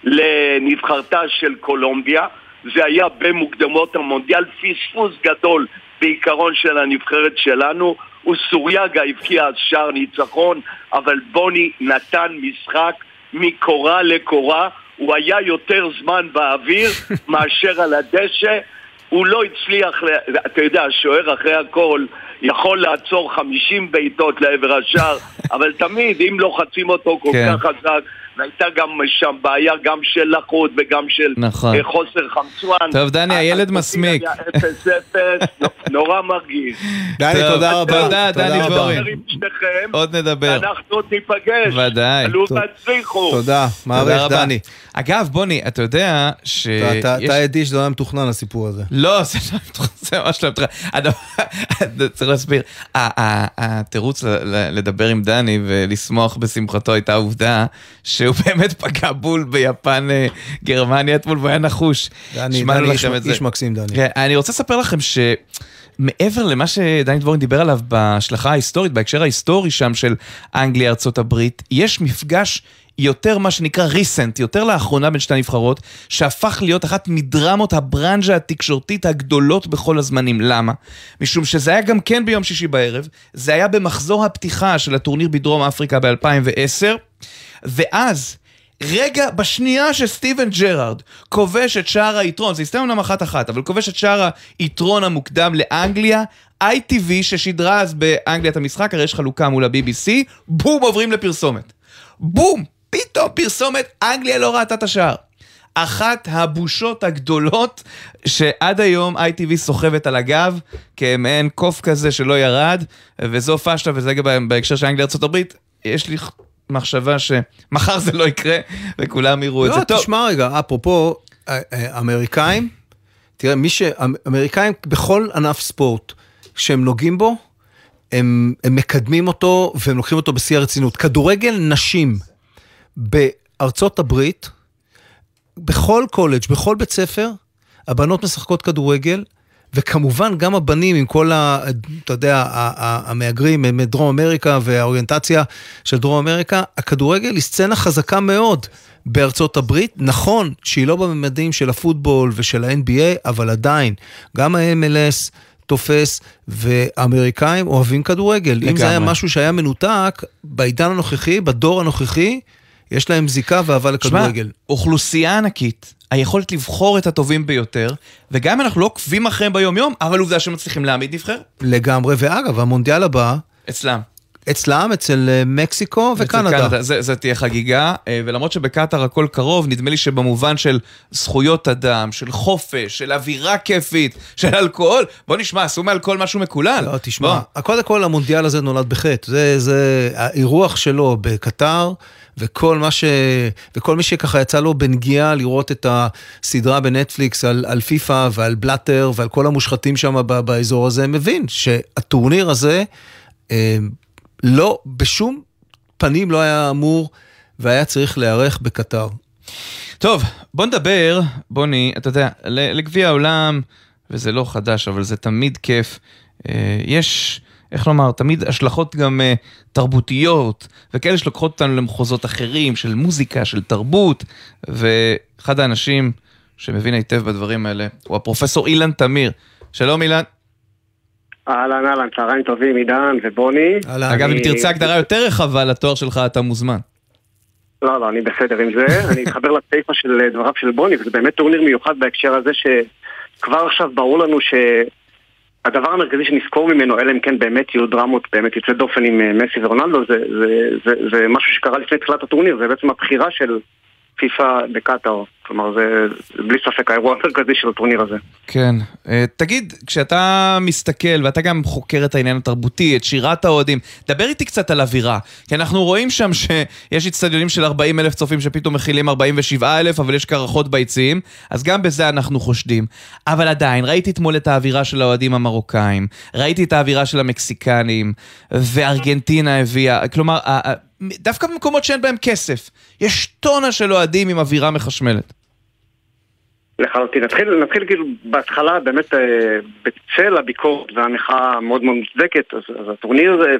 לנבחרתה של קולומביה, זה היה במוקדמות המונדיאל, פספוס גדול בעיקרון של הנבחרת שלנו, וסוריאגה הבקיע אז שער ניצחון, אבל בוני נתן משחק מקורה לקורה, הוא היה יותר זמן באוויר מאשר על הדשא, הוא לא הצליח, אתה יודע, השוער אחרי הכל יכול לעצור 50 בעיטות לעבר השער, אבל תמיד אם לוחצים אותו כל כן. כך חזק והייתה גם שם בעיה גם של לחות וגם של נכון. אה, חוסר חמצואן. טוב, דני, הילד מסמיק. נורא מרגיז. דני, תודה רבה. תודה, דני בורין. עוד נדבר. אנחנו עוד ניפגש. ודאי. עלו והצליחו. תודה, מעריך דני. אגב, בוני, אתה יודע ש... אתה עדי שזה לא היה מתוכנן הסיפור הזה. לא, זה לא מתוכנן, זה ממש לא מתוכנן. צריך להסביר. התירוץ לדבר עם דני ולשמוח בשמחתו הייתה העובדה שהוא באמת פגע בול ביפן, אה, גרמניה אתמול, והוא היה נחוש. דני, דני איש, איש מקסים, דני. כן, אני רוצה לספר לכם ש... מעבר למה שדני דבורין דיבר עליו בהשלכה ההיסטורית, בהקשר ההיסטורי שם של אנגליה, ארצות הברית, יש מפגש יותר מה שנקרא ריסנט, יותר לאחרונה בין שתי הנבחרות, שהפך להיות אחת מדרמות הברנז'ה התקשורתית הגדולות בכל הזמנים. למה? משום שזה היה גם כן ביום שישי בערב, זה היה במחזור הפתיחה של הטורניר בדרום אפריקה ב-2010, ואז... רגע, בשנייה שסטיבן ג'רארד כובש את שער היתרון, זה הסתיים אומנם אחת-אחת, אבל כובש את שער היתרון המוקדם לאנגליה, ITV ששידרה אז באנגליה את המשחק, הרי יש חלוקה מול ה-BBC, בום עוברים לפרסומת. בום! פתאום פרסומת, אנגליה לא ראתה את השער. אחת הבושות הגדולות שעד היום ITV סוחבת על הגב כמעין קוף כזה שלא ירד, וזו פשטה, וזה גם בהקשר של אנגליה ארה"ב, יש לי מחשבה שמחר זה לא יקרה וכולם יראו לא, את זה. לא, תשמע רגע, אפרופו אה, אה, אמריקאים, תראה, מי ש... אמריקאים בכל ענף ספורט שהם נוגעים בו, הם, הם מקדמים אותו והם לוקחים אותו בשיא הרצינות. כדורגל נשים בארצות הברית, בכל קולג', בכל בית ספר, הבנות משחקות כדורגל, וכמובן גם הבנים עם כל ה... אתה יודע, המהגרים מדרום אמריקה והאוריינטציה של דרום אמריקה, הכדורגל היא סצנה חזקה מאוד. בארצות הברית, נכון שהיא לא בממדים של הפוטבול ושל ה-NBA, אבל עדיין, גם ה-MLS תופס, ואמריקאים אוהבים כדורגל. לגמרי. אם זה היה משהו שהיה מנותק, בעידן הנוכחי, בדור הנוכחי, יש להם זיקה ואהבה לכדורגל. שמע, אוכלוסייה ענקית, היכולת לבחור את הטובים ביותר, וגם אנחנו לא עוקבים אחריהם ביום-יום, אבל עובדה שהם מצליחים להעמיד נבחרת. לגמרי, ואגב, המונדיאל הבא... אצלם. אצלם, אצל אה, מקסיקו וקנדה. קנדה. זה, זה תהיה חגיגה, אה, ולמרות שבקטאר הכל קרוב, נדמה לי שבמובן של זכויות אדם, של חופש, של אווירה כיפית, של אלכוהול, בוא נשמע, עשו מאלכוהול משהו מקולל. לא, תשמע, בוא. קודם כל המונדיאל הזה נולד בחטא, זה, זה האירוח שלו בקטאר. וכל מה ש... וכל מי שככה יצא לו בנגיעה לראות את הסדרה בנטפליקס על, על פיפא ועל בלאטר ועל כל המושחתים שם באזור הזה, מבין שהטורניר הזה אה, לא, בשום פנים לא היה אמור והיה צריך להיערך בקטר. טוב, בוא נדבר, בוני, אתה יודע, לגביע העולם, וזה לא חדש, אבל זה תמיד כיף. אה, יש, איך לומר, תמיד השלכות גם אה, תרבותיות, וכאלה שלוקחות אותנו למחוזות אחרים, של מוזיקה, של תרבות, ואחד האנשים שמבין היטב בדברים האלה הוא הפרופסור אילן תמיר. שלום אילן. אהלן, אהלן, צהריים טובים, עידן ובוני. אגב, אם תרצה הגדרה יותר רחבה לתואר שלך, אתה מוזמן. לא, לא, אני בסדר עם זה. אני אתחבר לסיפה של דבריו של בוני, וזה באמת טורניר מיוחד בהקשר הזה שכבר עכשיו ברור לנו שהדבר המרכזי שנזכור ממנו, אלא אם כן באמת יהיו דרמות באמת יוצא דופן עם אה, מסי ורונלדו, זה, זה, זה, זה משהו שקרה לפני תחילת הטורניר, זה בעצם הבחירה של פיפ"א בקטאר. כלומר, זה בלי ספק האירוע המרכזי של הטורניר הזה. כן. אה, תגיד, כשאתה מסתכל, ואתה גם חוקר את העניין התרבותי, את שירת האוהדים, דבר איתי קצת על אווירה. כי אנחנו רואים שם שיש אצטדיונים של 40 אלף צופים שפתאום מכילים 47 אלף, אבל יש קרחות ביציעים, אז גם בזה אנחנו חושדים. אבל עדיין, ראיתי אתמול את האווירה של האוהדים המרוקאים, ראיתי את האווירה של המקסיקנים, וארגנטינה הביאה, כלומר, דווקא במקומות שאין בהם כסף, יש טונה של אוהדים עם אווירה מחשמלת. לחלוטין. נתחיל, נתחיל כאילו בהתחלה באמת אה, בצל הביקורת והמחאה המאוד מאוד מוצדקת, אז, אז הטורניר הזה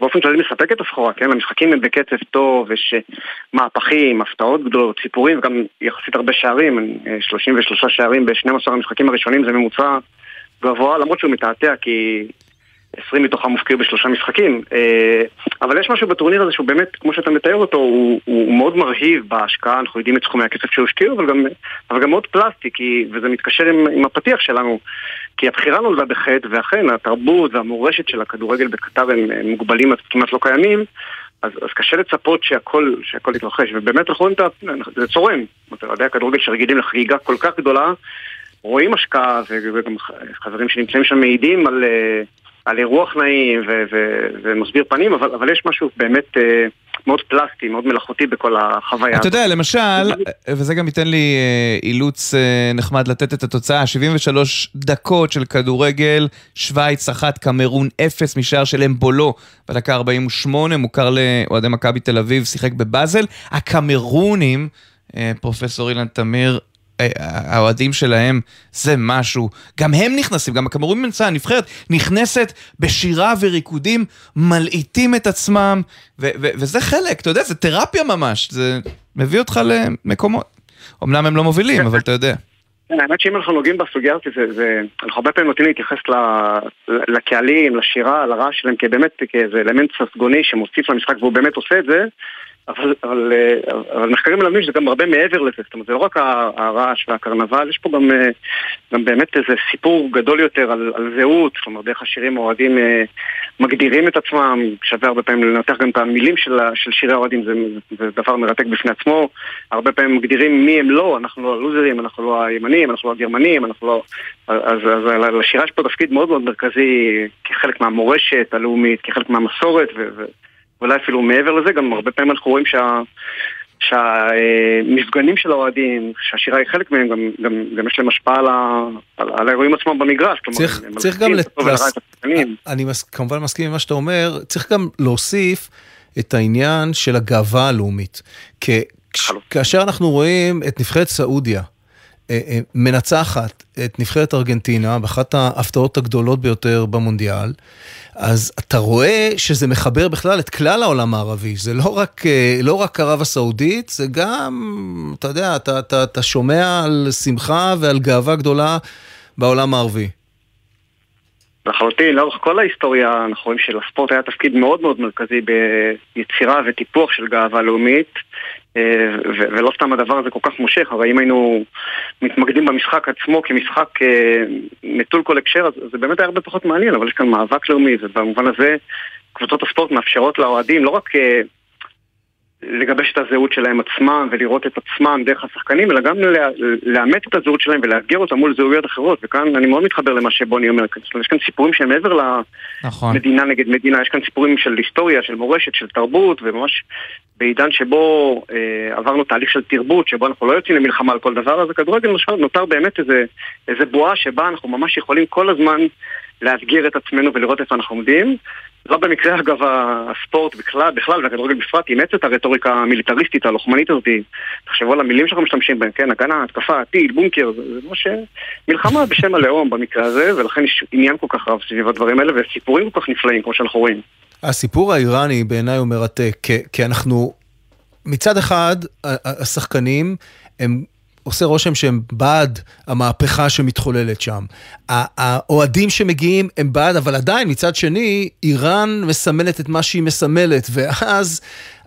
באופן כללי מספק את הסחורה, כן? המשחקים הם בקצב טוב, יש אה, מהפכים, הפתעות גדולות, סיפורים וגם יחסית הרבה שערים, 33 אה, שערים ב-12 המשחקים הראשונים זה ממוצע גבוה, למרות שהוא מתעתע כי 20 מתוכם מופקעו בשלושה משחקים. אה, אבל יש משהו בטורניר הזה שהוא באמת, כמו שאתה מתאר אותו, הוא, הוא מאוד מרהיב בהשקעה, אנחנו יודעים את סכומי הכסף שהושקיעו, אבל גם, אבל גם מאוד פלסטי, כי, וזה מתקשר עם, עם הפתיח שלנו, כי הבחירה נולדה בחטא, ואכן התרבות והמורשת של הכדורגל בקטר הם מוגבלים עד כמעט לא קיימים. אז, אז קשה לצפות שהכל, שהכל יתרחש, ובאמת אנחנו רואים את ה... זה צורם. אוהדי הכדורגל שרגילים לחגיגה כל כך גדולה, רואים השקעה, וגם חברים שנמצאים שם מעידים על, אה, על אירוח נעים ומסביר פנים, אבל, אבל יש משהו באמת אה, מאוד פלסטי, מאוד מלאכותי בכל החוויה. אתה יודע, למשל, וזה גם ייתן לי אה, אילוץ אה, נחמד לתת את התוצאה, 73 דקות של כדורגל, שווייץ אחת, קמרון אפס משער של אמבולו בדקה 48, מוכר לאוהדי מכבי תל אביב, שיחק בבאזל. הקמרונים, פרופסור אילן תמיר, האוהדים שלהם זה משהו. גם הם נכנסים, גם הקמרונים מנסה, הנבחרת נכנסת בשירה וריקודים, מלעיטים את עצמם, ו- ו- וזה חלק, אתה יודע, זה תרפיה ממש, זה מביא אותך למקומות. אמנם הם לא מובילים, אבל אתה יודע. כן, האמת שאם אנחנו נוגעים בסוגיה הזאת, אנחנו הרבה פעמים נוטים להתייחס לקהלים, לשירה, לרעש שלהם, כבאמת כאיזה אלמנט ססגוני שמוסיף למשחק והוא באמת עושה את זה. אבל, אבל, אה, אבל מחקרים מלמדים שזה גם הרבה מעבר לזה, זאת אומרת זה לא רק הרעש והקרנבל, יש פה גם, אה, גם באמת איזה סיפור גדול יותר על, על זהות, זאת אומרת דרך השירים האוהדים אה, מגדירים את עצמם, שווה הרבה פעמים לנתח גם את המילים של, של שירי האוהדים, זה, זה דבר מרתק בפני עצמו, הרבה פעמים מגדירים מי הם לא, אנחנו לא הלוזרים, אנחנו לא הימנים, אנחנו לא הגרמנים, אנחנו לא... אז, אז, אז לשירה יש פה תפקיד מאוד מאוד מרכזי כחלק מהמורשת הלאומית, כחלק מהמסורת ו... ו ואולי אפילו מעבר לזה, גם הרבה פעמים אנחנו רואים שה... שהמפגנים של האוהדים, שהשירה היא חלק מהם, גם, גם, גם יש להם השפעה על, ה, על, על האירועים עצמם במגרש. צריך, כלומר, צריך גם, לת... אני מס... כמובן מסכים עם מה שאתה אומר, צריך גם להוסיף את העניין של הגאווה הלאומית. כ... כאשר אנחנו רואים את נבחרת סעודיה, מנצחת את נבחרת ארגנטינה באחת ההפתעות הגדולות ביותר במונדיאל, אז אתה רואה שזה מחבר בכלל את כלל העולם הערבי, זה לא רק, לא רק ערב הסעודית, זה גם, אתה יודע, אתה, אתה, אתה שומע על שמחה ועל גאווה גדולה בעולם הערבי. לחלוטין, לאורך כל ההיסטוריה אנחנו רואים שלספורט היה תפקיד מאוד מאוד מרכזי ביצירה וטיפוח של גאווה לאומית אה, ולא סתם הדבר הזה כל כך מושך, הרי אם היינו מתמקדים במשחק עצמו כמשחק אה, נטול כל הקשר, אז זה באמת היה הרבה פחות מעניין, אבל יש כאן מאבק לאומי, ובמובן הזה קבוצות הספורט מאפשרות לאוהדים לא רק אה, לגבש את הזהות שלהם עצמם ולראות את עצמם דרך השחקנים, אלא גם לאמת את הזהות שלהם ולאתגר אותם מול זהויות אחרות. וכאן אני מאוד מתחבר למה שבוני אומר, יש כאן סיפורים שהם מעבר נכון. למדינה נגד מדינה, יש כאן סיפורים של היסטוריה, של מורשת, של תרבות, וממש בעידן שבו אה, עברנו תהליך של תרבות, שבו אנחנו לא יוצאים למלחמה על כל דבר, אז הכדורגל נותר באמת איזה, איזה בועה שבה אנחנו ממש יכולים כל הזמן לאתגר את עצמנו ולראות איפה אנחנו עומדים. לא במקרה אגב הספורט בכלל, בכלל והכדורגל בפרט אימץ את הרטוריקה המיליטריסטית הלוחמנית הזאת. תחשבו על המילים שאנחנו משתמשים בהם, כן? הגנה, התקפה, טיל, בונקר, זה, זה ממש מלחמה בשם הלאום במקרה הזה, ולכן יש עניין כל כך רב סביב הדברים האלה וסיפורים כל כך נפלאים כמו שאנחנו רואים. הסיפור האיראני בעיניי הוא מרתק, כי אנחנו מצד אחד השחקנים הם עושה רושם שהם בעד המהפכה שמתחוללת שם. האוהדים שמגיעים הם בעד, אבל עדיין, מצד שני, איראן מסמלת את מה שהיא מסמלת, ואז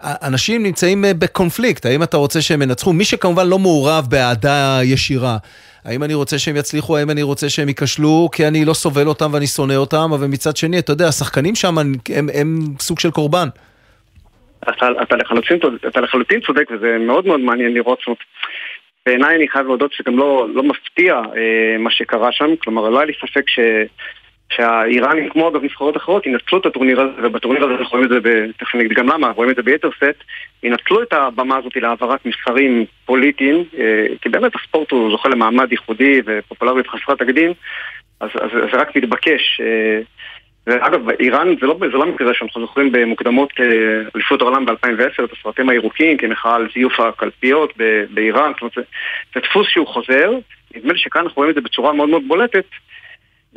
אנשים נמצאים אה, בקונפליקט. האם אתה רוצה שהם ינצחו? מי שכמובן לא מעורב באהדה ישירה. האם אני רוצה שהם יצליחו, האם אני רוצה שהם ייכשלו, כי אני לא סובל אותם ואני שונא אותם, אבל מצד שני, אתה יודע, השחקנים שם הם, הם, הם סוג של קורבן. אתה, אתה, לחלוטין, אתה לחלוטין צודק, וזה מאוד מאוד מעניין לראות, זאת בעיניי אני חייב להודות שגם לא, לא מפתיע אה, מה שקרה שם, כלומר לא היה לי ספק ש... שהאיראנים, כמו אגב נבחרות אחרות, ינצלו את הטורניר הזה, ובטורניר הזה אנחנו רואים את זה, תכף אני אגיד גם למה, רואים את זה ביתר סט, ינצלו את הבמה הזאת להעברת מסרים פוליטיים, אה, כי באמת הספורט הוא זוכה למעמד ייחודי ופופולריות חסרת תקדים, אז, אז זה רק מתבקש. אה, ואגב, איראן זה לא, זה לא מקרה שאנחנו זוכרים במוקדמות אה, אליפות העולם ב-2010, את הסרטים הירוקים כמחאה על זיוף הקלפיות באיראן, זאת אומרת, זה, זה דפוס שהוא חוזר, נדמה לי שכאן אנחנו רואים את זה בצורה מאוד מאוד בולטת,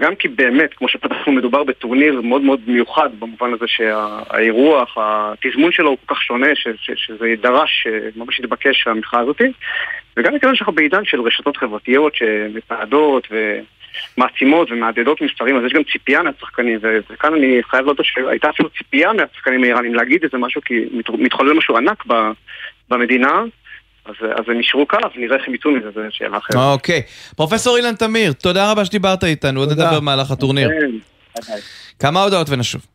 גם כי באמת, כמו שפתחנו, מדובר בטורניר מאוד מאוד מיוחד, במובן הזה שהאירוח, התזמון שלו הוא כל כך שונה, ש, ש, שזה דרש, אה, ממש התבקש המחאה הזאתי, וגם מכיוון שאנחנו בעידן של רשתות חברתיות שמתעדות ו... מעצימות ומעדדות מספרים, אז יש גם ציפייה מהשחקנים, וכאן אני חייב להודות שהייתה אפילו ציפייה מהשחקנים האיראנים להגיד איזה משהו, כי מתחולל משהו ענק במדינה. אז, אז הם ישרו קו, נראה איך הם יצאו מזה, זו שאלה אחרת. אוקיי. פרופסור אילן תמיר, תודה רבה שדיברת איתנו, עוד נדבר במהלך הטורניר. כן, כמה הודעות ונשוב.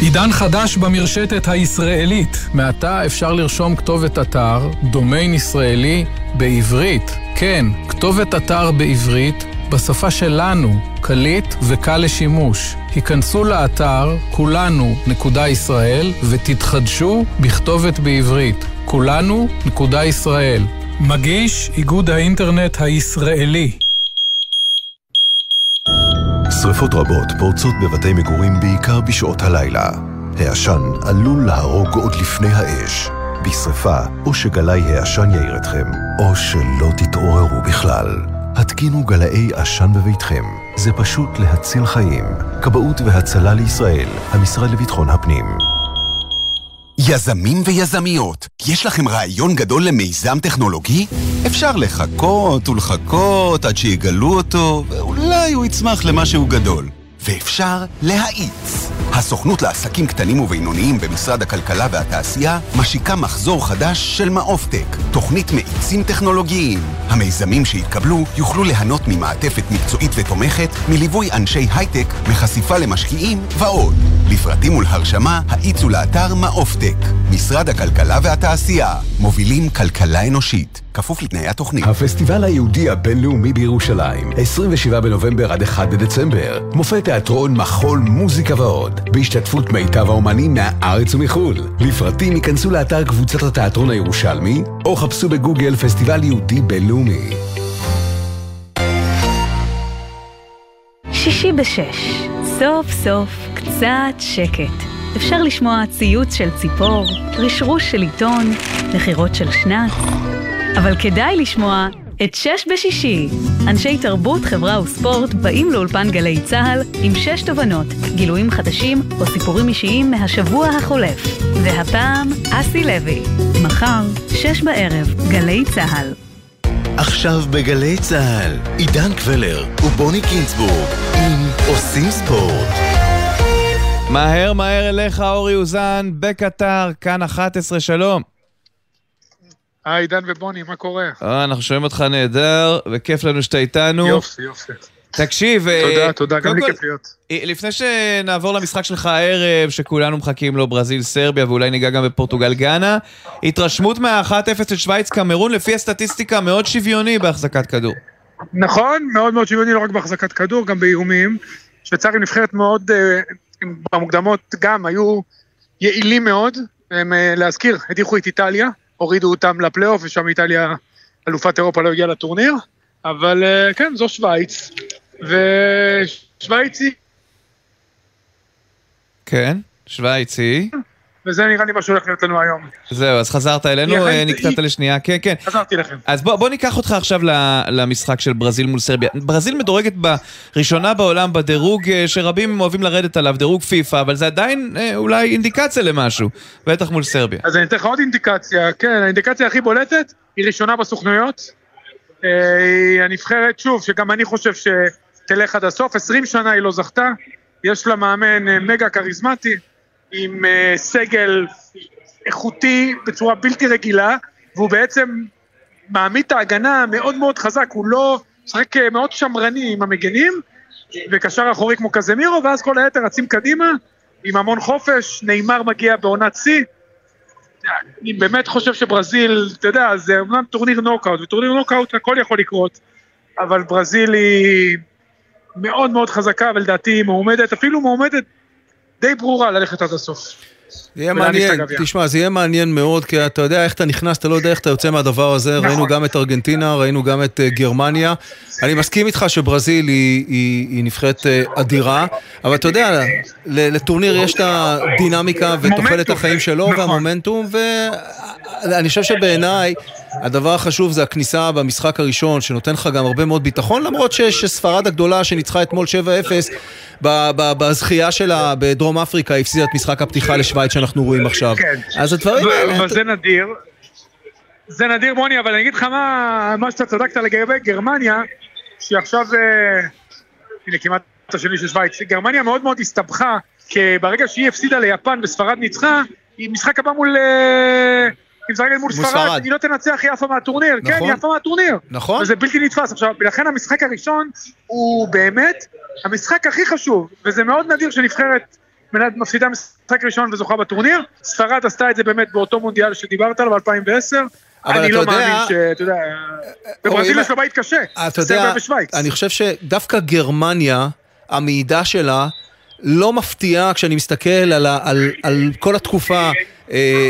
עידן חדש במרשתת הישראלית. מעתה אפשר לרשום כתובת אתר, דומיין ישראלי, בעברית. כן, כתובת אתר בעברית, בשפה שלנו, קליט וקל לשימוש. היכנסו לאתר כולנו.ישראל ותתחדשו בכתובת בעברית. כולנו.ישראל. מגיש איגוד האינטרנט הישראלי. שרפות רבות פורצות בבתי מגורים בעיקר בשעות הלילה. העשן עלול להרוג עוד לפני האש. בשרפה, או שגלאי העשן יאיר אתכם, או שלא תתעוררו בכלל. התקינו גלאי עשן בביתכם. זה פשוט להציל חיים. כבאות והצלה לישראל, המשרד לביטחון הפנים. יזמים ויזמיות, יש לכם רעיון גדול למיזם טכנולוגי? אפשר לחכות ולחכות עד שיגלו אותו, ואולי הוא יצמח למשהו גדול. ואפשר להאיץ. הסוכנות לעסקים קטנים ובינוניים במשרד הכלכלה והתעשייה משיקה מחזור חדש של מעופטק, תוכנית מאיצים טכנולוגיים. המיזמים שיתקבלו יוכלו ליהנות ממעטפת מקצועית ותומכת, מליווי אנשי הייטק, מחשיפה למשקיעים ועוד. לפרטים ולהרשמה, האיצו לאתר מעופטק. משרד הכלכלה והתעשייה, מובילים כלכלה אנושית. כפוף לתנאי התוכנית. הפסטיבל היהודי הבינלאומי בירושלים, 27 בנובמבר עד 1 בדצמבר. מופע תיאטרון, מחול, מוזיקה ועוד. בהשתתפות מיטב האומנים מהארץ ומחו"ל. לפרטים ייכנסו לאתר קבוצת התיאטרון הירושלמי, או חפשו בגוגל פסטיבל יהודי בינלאומי. שישי בשש, סוף סוף קצת שקט. אפשר לשמוע ציוץ של ציפור, רשרוש של עיתון, נחירות של שנץ, אבל כדאי לשמוע את שש בשישי. אנשי תרבות, חברה וספורט באים לאולפן גלי צה"ל עם שש תובנות, גילויים חדשים או סיפורים אישיים מהשבוע החולף. והפעם, אסי לוי. מחר, שש בערב, גלי צה"ל. עכשיו בגלי צה"ל, עידן קבלר ובוני קינצבורג עם עושים ספורט. מהר מהר אליך אורי אוזן בקטר, כאן 11, שלום. היי, עידן ובוני, מה קורה? אה, אנחנו שומעים אותך נהדר, וכיף לנו שאתה איתנו. יופי, יופי. תקשיב, אה, תודה, תודה, גם לי כיף להיות. אה, לפני שנעבור למשחק שלך הערב, שכולנו מחכים לו, ברזיל, סרביה, ואולי ניגע גם בפורטוגל גאנה, התרשמות מה-1-0 של שווייץ קמרון, לפי הסטטיסטיקה מאוד שוויוני בהחזקת כדור. נכון, מאוד מאוד שוויוני, לא רק בהחזקת כדור, גם באיומים. שוויצריה נבחרת מאוד, במוקדמות גם היו יעילים מאוד. הם, להזכיר, הדיחו את איטליה, הורידו אותם לפלייאוף, ושם איטליה, אלופת אירופה, לא הגיעה לטורניר. אבל כן, זו שווייץ, ושווייץ היא... כן, שווייץ היא... וזה נראה לי מה שהולך להיות לנו היום. זהו, אז חזרת אלינו, נקטעת לשנייה, כן, כן. חזרתי לכם. אז בוא, בוא ניקח אותך עכשיו למשחק של ברזיל מול סרביה. ברזיל מדורגת בראשונה בעולם בדירוג שרבים אוהבים לרדת עליו, דירוג פיפא, אבל זה עדיין אולי אינדיקציה למשהו, בטח מול סרביה. אז אני אתן לך עוד אינדיקציה, כן, האינדיקציה הכי בולטת היא ראשונה בסוכנויות. היא הנבחרת, שוב, שגם אני חושב שתלך עד הסוף, 20 שנה היא לא זכתה, יש לה מאמן מגה כריזמטי. עם uh, סגל איכותי בצורה בלתי רגילה, והוא בעצם מעמיד את ההגנה מאוד מאוד חזק, הוא לא משחק מאוד שמרני עם המגנים, וקשר אחורי כמו קזמירו, ואז כל היתר רצים קדימה, עם המון חופש, ניימאר מגיע בעונת שיא. אני באמת חושב שברזיל, אתה יודע, זה אומנם טורניר נוקאוט, וטורניר נוקאוט הכל יכול לקרות, אבל ברזיל היא מאוד מאוד חזקה, ולדעתי היא מועמדת, אפילו מועמדת די ברורה ללכת עד הסוף. זה יהיה מעניין, תשמע, זה יהיה מעניין מאוד, כי אתה יודע איך אתה נכנס, אתה לא יודע איך אתה יוצא מהדבר הזה. נכון. ראינו גם את ארגנטינה, ראינו גם את uh, גרמניה. אני מסכים איתך שברזיל היא, היא, היא נבחרת uh, אדירה, אבל אתה יודע, לטורניר יש את הדינמיקה ותוחלת החיים שלו נכון. והמומנטום, ואני חושב שבעיניי הדבר החשוב זה הכניסה במשחק הראשון, שנותן לך גם הרבה מאוד ביטחון, למרות שיש ספרד הגדולה שניצחה אתמול 7-0 בזכייה שלה בדרום אפריקה, הפסידה את משחק הפתיחה לשוויץ שאנחנו רואים עכשיו. כן. אז הדברים האלה... אבל זה נדיר. זה נדיר מוני, אבל אני אגיד לך מה, מה שאתה צדקת לגבי גרמניה, שעכשיו, אה, הנה כמעט השני של שוויץ, גרמניה מאוד מאוד הסתבכה, כי ברגע שהיא הפסידה ליפן וספרד ניצחה, היא משחק הבא מול... היא משחקת מול ספרד, היא לא תנצח, היא עפה מהטורניר, נכון. כן, היא עפה מהטורניר. נכון. וזה בלתי נתפס. עכשיו, לכן המשחק הראשון הוא באמת המשחק הכי חשוב, וזה מאוד נדיר שנבחרת מפסידה משחק ראשון וזוכה בטורניר. ספרד עשתה את זה באמת באותו מונדיאל שדיברת עליו, ב-2010. אני לא מאמין שאתה יודע, בברזיל יש לו בית קשה, אתה יודע, אני חושב שדווקא גרמניה, המעידה שלה, לא מפתיעה כשאני מסתכל על, על, על כל התקופה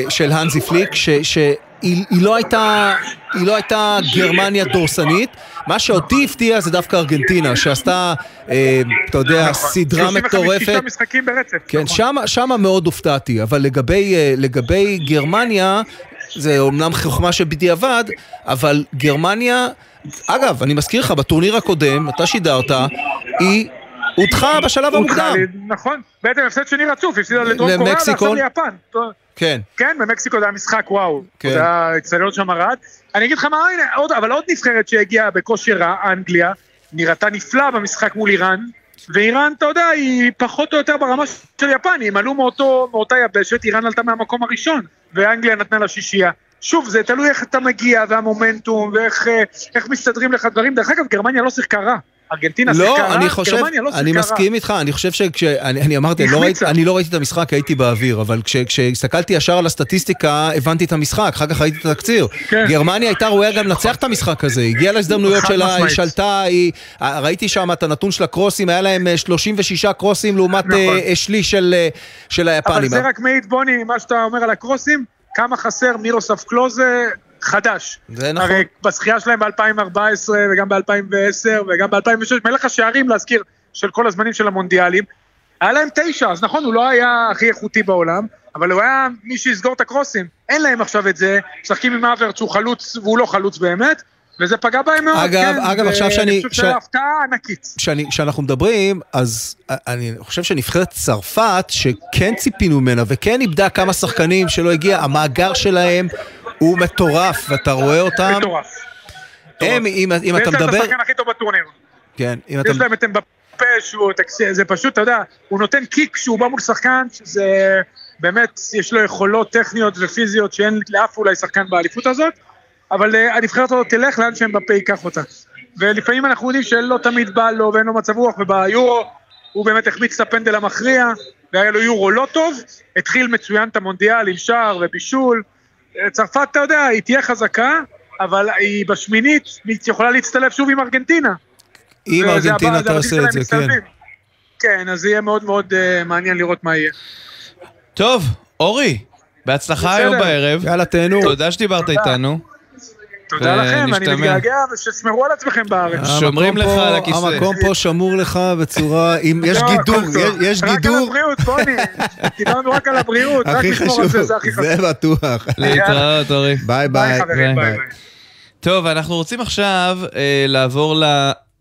של הנזי פליק, ש, שהיא לא הייתה, היא לא הייתה גרמניה דורסנית. מה שאותי הפתיע זה דווקא ארגנטינה, שעשתה, אה, אתה יודע, נכון. סדרה מטורפת. 36 משחקים ברצף. כן, נכון. שמה, שמה מאוד הופתעתי, אבל לגבי, אה, לגבי גרמניה, זה אומנם חוכמה שבדיעבד, אבל גרמניה, אגב, אני מזכיר לך, בטורניר הקודם, אתה שידרת, היא הודחה בשלב המוקדם. נכון, בעצם הפסד שני רצוף, הפסידה לדרום קוריאה ועכשיו ליפן. כן. כן, במקסיקו זה היה משחק וואו. כן. זה היה אצטדיון שם רעד. אני אגיד לך מה, הנה, עוד, אבל עוד נבחרת שהגיעה בקושי רע, אנגליה, נראתה נפלא במשחק מול איראן, ואיראן, אתה יודע, היא פחות או יותר ברמה של יפן, הם עלו מאותו, מאותה יבשת, איראן עלתה מהמקום הראשון, ואנגליה נתנה לה שישייה. שוב, זה תלוי איך אתה מגיע, והמומנטום, ואיך אה, מסתדרים לך דברים. דרך אגב, גרמניה לא שיחקה רע. ארגנטינה לא, שיחקה רע, גרמניה לא שיחקה רע. אני מסכים איתך, אני חושב שכשאני אני אמרתי, אני לא, ראיתי, אני לא ראיתי את המשחק, הייתי באוויר, אבל כש, כשהסתכלתי ישר על הסטטיסטיקה, הבנתי את המשחק, אחר כך ראיתי את התקציר. כן. גרמניה הייתה ראויה גם לנצח את המשחק הזה, הגיעה להזדמנויות שלה, היא שלטה, היא, ראיתי שם את הנתון של הקרוסים, היה להם 36 אה, קרוסים לעומת נכון. שליש של, של היפנים. אבל זה רק מעיד, בוני, מה שאתה אומר על הקרוסים, כמה חסר מירוסף קלוזה חדש. זה נכון. הרי בזכייה שלהם ב-2014 וגם ב-2010 וגם ב-2006, מלך השערים להזכיר, של כל הזמנים של המונדיאלים. היה להם תשע, אז נכון, הוא לא היה הכי איכותי בעולם, אבל הוא היה מי שיסגור את הקרוסים. אין להם עכשיו את זה, משחקים עם אברט שהוא חלוץ, והוא לא חלוץ באמת, וזה פגע בהם מאוד, אגב, כן. אגב, עכשיו שאני... אני חושב שזו הפתעה ענקית. כשאנחנו מדברים, אז אני חושב שנבחרת צרפת, שכן ציפינו ממנה וכן איבדה כמה שחקנים שלא הגיע, המאגר שלהם הוא מטורף, ואתה רואה אותם... מטורף. הם, אם, אם אתה מדבר... ויש להם את השחקן הכי טוב בטורניר. כן, אם אתה... יש להם את אמבפה שהוא, זה פשוט, אתה יודע, הוא נותן קיק כשהוא בא מול שחקן, שזה באמת, יש לו יכולות טכניות ופיזיות שאין לאף אולי שחקן באליפות הזאת, אבל uh, הנבחרת הזאת תלך לאן שאמבפה ייקח אותה. ולפעמים אנחנו יודעים שלא תמיד בא לו ואין לו מצב רוח, וביורו הוא באמת החמיץ את הפנדל המכריע, והיה לו יורו לא טוב, התחיל מצוין את המונדיאל עם שער ובישול. צרפת, אתה יודע, היא תהיה חזקה, אבל היא בשמינית, היא יכולה להצטלב שוב עם ארגנטינה. אם ארגנטינה תעשה את זה, כן. כן, אז יהיה מאוד מאוד uh, מעניין לראות מה יהיה. טוב, אורי, בהצלחה היום בערב. יאללה, תהנו. תודה שדיברת איתנו. תודה לכם, אני מתגעגע, ושתשמרו על עצמכם בארץ. שומרים לך על הכיסא. המקום פה שמור לך בצורה, אם יש גידור, יש גידור. רק על הבריאות, בוני. דיברנו רק על הבריאות, רק לשמור על זה, זה הכי חשוב. זה בטוח. להתראות, אורי. ביי ביי. טוב, אנחנו רוצים עכשיו לעבור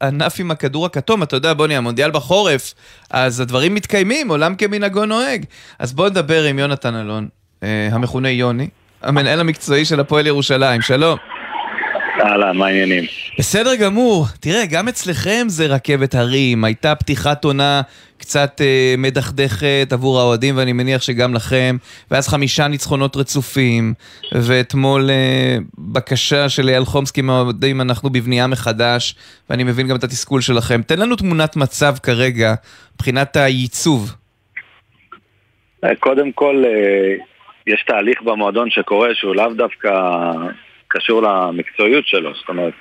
לענף עם הכדור הכתום. אתה יודע, בוני, המונדיאל בחורף, אז הדברים מתקיימים, עולם כמנהגו נוהג. אז בוא נדבר עם יונתן אלון, המכונה יוני, המנהל המקצועי של הפועל ירושלים. שלום. אהלן, מה העניינים? בסדר גמור. תראה, גם אצלכם זה רכבת הרים. הייתה פתיחת עונה קצת אה, מדכדכת עבור האוהדים, ואני מניח שגם לכם. ואז חמישה ניצחונות רצופים, ואתמול אה, בקשה של אייל חומסקי מהאוהדים, אנחנו בבנייה מחדש, ואני מבין גם את התסכול שלכם. תן לנו תמונת מצב כרגע, מבחינת הייצוב. קודם כל, אה, יש תהליך במועדון שקורה שהוא לאו דווקא... קשור למקצועיות שלו, זאת אומרת,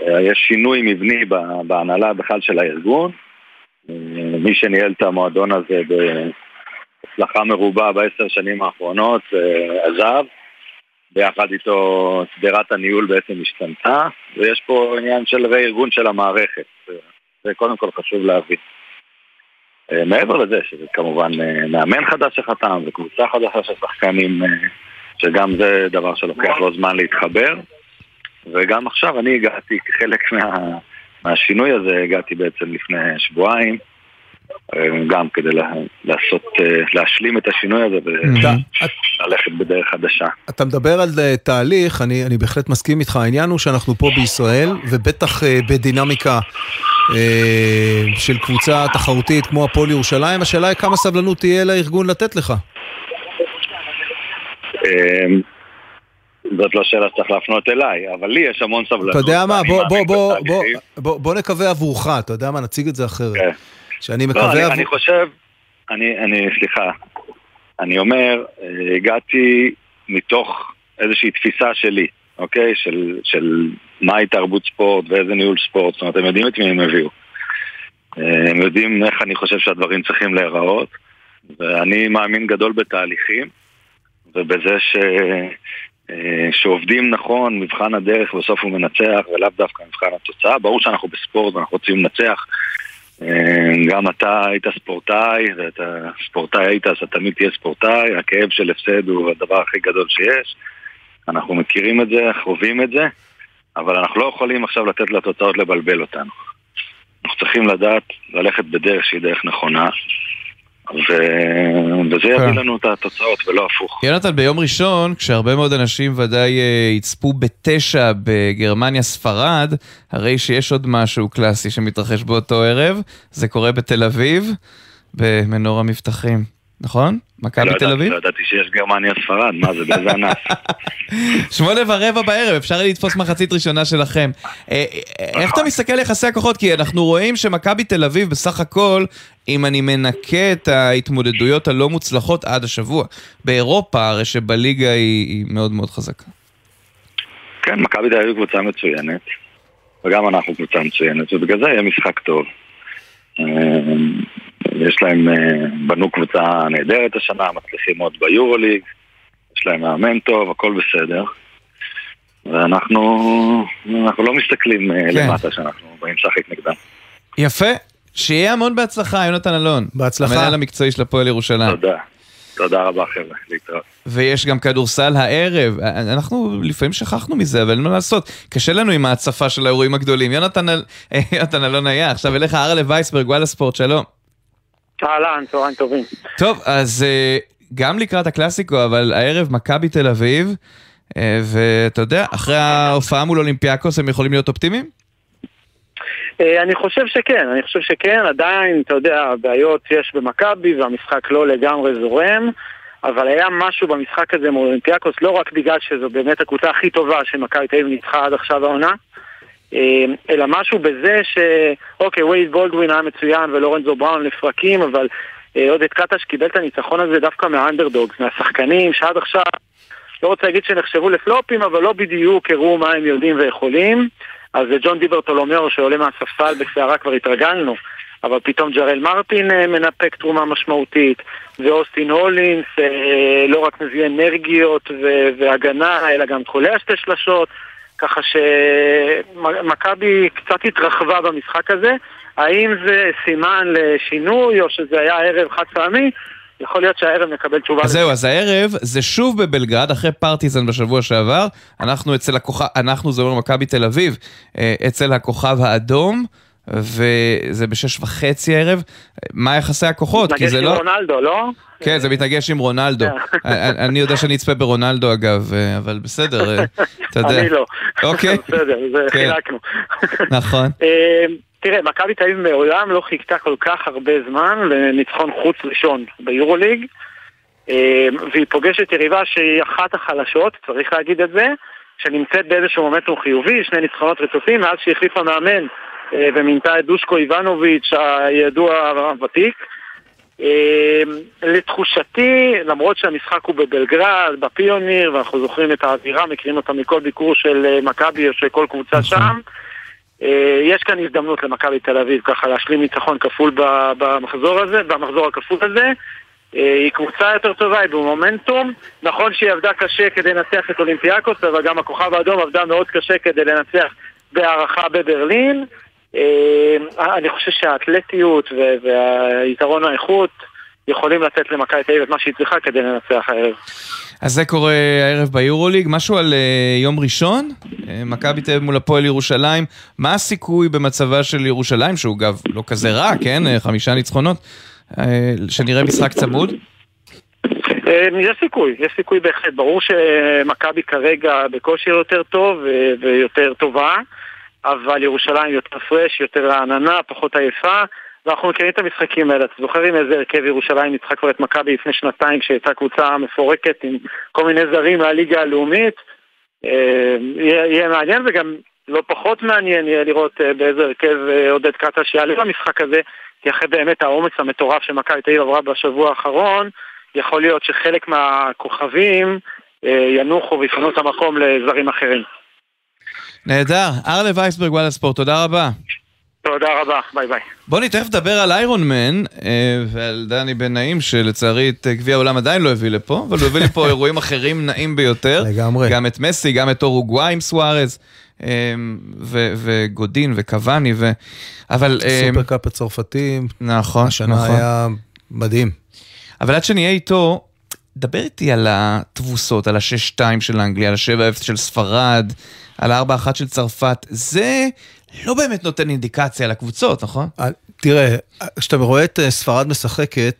יש שינוי מבני בהנהלה בכלל של הארגון. מי שניהל את המועדון הזה בהצלחה מרובה בעשר שנים האחרונות עזב, ביחד איתו שדרת הניהול בעצם השתנתה, ויש פה עניין של רה-ארגון של המערכת, זה קודם כל חשוב להבין. מעבר לזה, שזה כמובן מאמן חדש שחתם וקבוצה חדשה של שחקנים שגם זה דבר שלוקח לו זמן להתחבר. וגם עכשיו אני הגעתי כחלק מה, מהשינוי הזה, הגעתי בעצם לפני שבועיים, גם כדי לעשות, להשלים את השינוי הזה וללכת בדרך חדשה. אתה מדבר על תהליך, אני, אני בהחלט מסכים איתך, העניין הוא שאנחנו פה בישראל, ובטח בדינמיקה של קבוצה תחרותית כמו הפועל ירושלים, השאלה היא כמה סבלנות תהיה לארגון לתת לך. זאת לא שאלה שצריך להפנות אליי, אבל לי יש המון סבלנות. אתה יודע מה, בוא, בוא, בוא, בוא, בוא, בוא נקווה עבורך, אתה יודע מה, נציג את זה אחרת. כן. שאני לא, מקווה... אני, עבור... אני חושב, אני, אני, סליחה, אני אומר, הגעתי מתוך איזושהי תפיסה שלי, אוקיי? של, של מהי תרבות ספורט ואיזה ניהול ספורט, זאת אומרת, הם יודעים את מי הם הביאו. הם יודעים איך אני חושב שהדברים צריכים להיראות, ואני מאמין גדול בתהליכים. ובזה ש... שעובדים נכון, מבחן הדרך בסוף הוא מנצח ולאו דווקא מבחן התוצאה. ברור שאנחנו בספורט ואנחנו רוצים לנצח. גם אתה היית ספורטאי, ואתה ספורטאי היית אז אתה תמיד תהיה ספורטאי, הכאב של הפסד הוא הדבר הכי גדול שיש. אנחנו מכירים את זה, חווים את זה, אבל אנחנו לא יכולים עכשיו לתת לתוצאות לבלבל אותנו. אנחנו צריכים לדעת ללכת בדרך שהיא דרך נכונה, ו... וזה יביא לנו את התוצאות ולא הפוך. יונתן, ביום ראשון, כשהרבה מאוד אנשים ודאי יצפו בתשע בגרמניה ספרד, הרי שיש עוד משהו קלאסי שמתרחש באותו ערב, זה קורה בתל אביב, במנור המבטחים. נכון? מכבי לא תל אביב? לא ידעתי שיש גרמניה ספרד, מה זה, באיזה ענף? שמונה ורבע בערב, אפשר לתפוס מחצית ראשונה שלכם. איך אתה מסתכל על יחסי הכוחות? כי אנחנו רואים שמכבי תל אביב בסך הכל, אם אני מנקה את ההתמודדויות הלא מוצלחות עד השבוע, באירופה הרי שבליגה היא, היא מאוד מאוד חזקה. כן, מכבי תל אביב קבוצה מצוינת, וגם אנחנו קבוצה מצוינת, ובגלל זה יהיה משחק טוב. יש להם, בנו קבוצה נהדרת השנה, מצליחים מאוד ביורוליג, יש להם מאמן טוב, הכל בסדר. ואנחנו אנחנו לא מסתכלים כן. למטה שאנחנו באים לשחק נגדם. יפה. שיהיה המון בהצלחה, יונתן אלון. בהצלחה. המנהל המקצועי של הפועל ירושלים. תודה. תודה רבה חבר'ה, להתראות. ויש גם כדורסל הערב, אנחנו לפעמים שכחנו מזה, אבל אין מה לעשות, קשה לנו עם ההצפה של האירועים הגדולים. יונתן, יונתן אלון היה, עכשיו אליך ארלה וייסברג, וואלה ספורט, שלום. אהלן, צהריים טובים. טוב, אז אה, גם לקראת הקלאסיקו, אבל הערב מכבי תל אביב, אה, ואתה יודע, אחרי ההופעה מול אולימפיאקוס הם יכולים להיות אופטימיים? אה, אני חושב שכן, אני חושב שכן, עדיין, אתה יודע, בעיות יש במכבי והמשחק לא לגמרי זורם, אבל היה משהו במשחק הזה מול אולימפיאקוס, לא רק בגלל שזו באמת הקבוצה הכי טובה שמכבי תל אביב ניצחה עד עכשיו העונה, אלא משהו בזה ש... אוקיי, וייד בולדווין היה מצוין ולורנזו בראון לפרקים, אבל אה, עודד קטש קיבל את הניצחון הזה דווקא מהאנדרדוגס, מהשחקנים שעד עכשיו, לא רוצה להגיד שנחשבו לפלופים, אבל לא בדיוק הראו מה הם יודעים ויכולים. אז ג'ון דיברטולומיאו שעולה מהספסל בסערה כבר התרגלנו, אבל פתאום ג'רל מרטין אה, מנפק תרומה משמעותית, ואוסטין הולינס אה, לא רק מביא אנרגיות והגנה, אלא גם קולע שתי שלשות, ככה שמכבי קצת התרחבה במשחק הזה. האם זה סימן לשינוי, או שזה היה ערב חד פעמי? יכול להיות שהערב נקבל תשובה. אז זהו, אז הערב זה שוב בבלגרד, אחרי פרטיזן בשבוע שעבר. אנחנו אצל הכוכב, אנחנו זה אומר מכבי תל אביב, אה, אצל הכוכב האדום. וזה בשש וחצי הערב. מה יחסי הכוחות? כי זה לא... מתנגש עם רונלדו, לא? כן, זה מתנגש עם רונלדו. אה. אני יודע שאני אצפה ברונלדו אגב, אה, אבל בסדר, אתה יודע. אני לא. אוקיי. בסדר, כן. חילקנו. נכון. תראה, מכבי תל אביב מעולם לא חיכתה כל כך הרבה זמן לניצחון חוץ ראשון ביורוליג, אה, והיא פוגשת יריבה שהיא אחת החלשות, צריך להגיד את זה, שנמצאת באיזשהו מומנטום חיובי, שני ניצחונות רצופים, מאז שהחליפה מאמן אה, ומינתה את דושקו איבנוביץ' הידוע הוותיק. אה, לתחושתי, למרות שהמשחק הוא בבלגרד, בפיוניר, ואנחנו זוכרים את האווירה, מכירים אותה מכל ביקור של מכבי או של כל קבוצה נכון. שם, אה, יש כאן הזדמנות למכבי תל אביב ככה להשלים ניצחון כפול במחזור הזה, במחזור הכפול הזה. אה, היא קבוצה יותר טובה, היא במומנטום. נכון שהיא עבדה קשה כדי לנצח את אולימפיאקוס, אבל גם הכוכב האדום עבדה מאוד קשה כדי לנצח בהערכה בברלין. אה, אני חושב שהאתלטיות והיתרון האיכות יכולים לתת למכבי תל אביב את מה שהיא צריכה כדי לנצח הערב. אז זה קורה הערב ביורוליג. משהו על uh, יום ראשון? Uh, מכבי תל אביב מול הפועל ירושלים. מה הסיכוי במצבה של ירושלים, שהוא אגב לא כזה רע, כן? Uh, חמישה ניצחונות, uh, שנראה משחק צמוד? יש סיכוי, יש סיכוי בהחלט. ברור שמכבי כרגע בכושר יותר טוב ויותר טובה, אבל ירושלים יותר פרש, יותר רעננה, פחות עייפה. ואנחנו מכירים את המשחקים האלה. אתם זוכרים איזה הרכב ירושלים ניצחה כבר את מכבי לפני שנתיים כשהייתה קבוצה מפורקת עם כל מיני זרים מהליגה הלאומית? אה, יהיה, יהיה מעניין וגם לא פחות מעניין יהיה לראות אה, באיזה הרכב אה, עודד קטש יעלה במשחק הזה, כי אחרי באמת האומץ המטורף שמכבי תל עברה בשבוע האחרון, יכול להיות שחלק מהכוכבים ינוחו ויפנו את המקום לזרים אחרים. נהדר. ארלה וייסברג, וואלה ספורט, תודה רבה. תודה רבה, ביי ביי. בוא תכף נדבר על איירון מן אה, ועל דני בן נעים, שלצערי את גביע העולם עדיין לא הביא לפה, אבל הוא הביא לפה אירועים אחרים נעים ביותר. לגמרי. גם את מסי, גם את אורוגוואי עם סוארז, אה, וגודין וקוואני, ו... אבל... אה, סופרקאפ הצרפתי. נכון, השנה נכון. היה מדהים. אבל עד שנהיה איתו, דבר איתי על התבוסות, על ה-6-2 של אנגליה, על ה-7-0 של ספרד, על ה-4-1 של צרפת. זה לא באמת נותן אינדיקציה לקבוצות, נכון? אה, תראה, כשאתה רואה את אה, ספרד משחקת,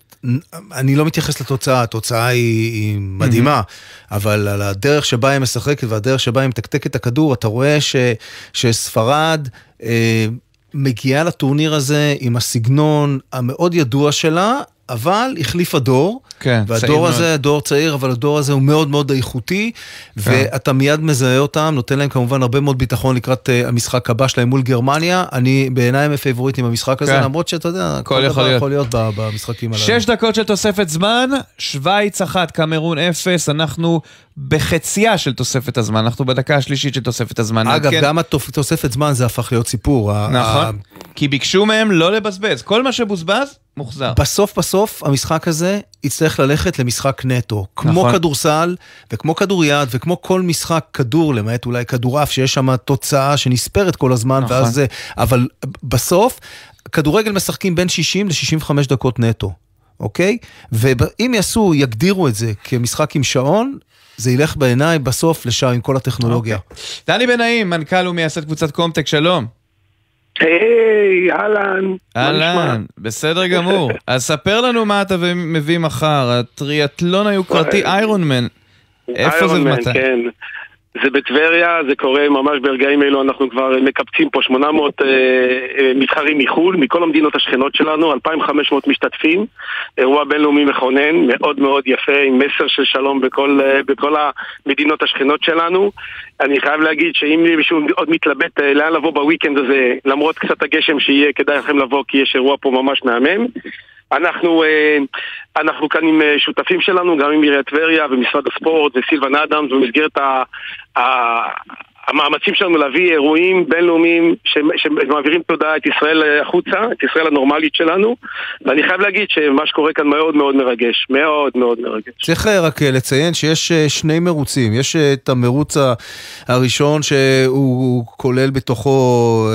אני לא מתייחס לתוצאה, התוצאה היא, היא מדהימה, mm-hmm. אבל על הדרך שבה היא משחקת והדרך שבה היא מתקתקת את הכדור, אתה רואה ש, שספרד אה, מגיעה לטורניר הזה עם הסגנון המאוד ידוע שלה, אבל החליפה דור, כן, והדור הזה, מאוד. דור צעיר, אבל הדור הזה הוא מאוד מאוד איכותי, כן. ואתה מיד מזהה אותם, נותן להם כמובן הרבה מאוד ביטחון לקראת uh, המשחק הבא שלהם מול גרמניה. אני בעיניי הם פייבוריטים במשחק הזה, כן. למרות שאתה יודע, כל דבר יכול להיות, יכול להיות במשחקים הללו. שש דקות של תוספת זמן, שווייץ אחת, קמרון אפס, אנחנו בחצייה של תוספת הזמן, אנחנו בדקה השלישית של תוספת הזמן. אגב, כן. גם התוספת זמן זה הפך להיות סיפור. נכון, כי ביקשו מהם לא לבזבז, כל מה שבוזבז, מוחזר. בסוף בסוף המשחק הזה יצטרך ללכת למשחק נטו. כמו נכון. כדורסל וכמו כדוריד וכמו כל משחק כדור, למעט אולי כדורעף, שיש שם תוצאה שנספרת כל הזמן, נכון. ואז זה... אבל בסוף... כדורגל משחקים בין 60 ל-65 דקות נטו, אוקיי? ואם יעשו, יגדירו את זה כמשחק עם שעון, זה ילך בעיניי בסוף לשם עם כל הטכנולוגיה. אוקיי. דני בן נעים, מנכ"ל ומייסד קבוצת קומטק, שלום. היי, אהלן. אהלן, בסדר גמור. אז ספר לנו מה אתה מביא מחר, הטריאטלון היוקרתי איירון מן. איפה זה ומתי? כן. זה בטבריה, זה קורה ממש ברגעים אלו, אנחנו כבר מקבצים פה 800 אה, אה, מתחרים מחו"ל, מכל המדינות השכנות שלנו, 2,500 משתתפים, אירוע בינלאומי מכונן, מאוד מאוד יפה, עם מסר של שלום בכל, אה, בכל המדינות השכנות שלנו. אני חייב להגיד שאם מישהו עוד מתלבט אה, לאן לבוא בוויקנד הזה, למרות קצת הגשם שיהיה, כדאי לכם לבוא כי יש אירוע פה ממש מהמם. אנחנו, אה, אנחנו כאן עם אה, שותפים שלנו, גם עם עיריית טבריה ומשרד הספורט וסילבן אדמס במסגרת המאמצים שלנו להביא אירועים בינלאומיים שמעבירים תודעה את ישראל החוצה, את ישראל הנורמלית שלנו ואני חייב להגיד שמה שקורה כאן מאוד מאוד מרגש, מאוד מאוד מרגש. צריך רק לציין שיש אה, שני מרוצים, יש אה, את המרוץ הראשון שהוא כולל בתוכו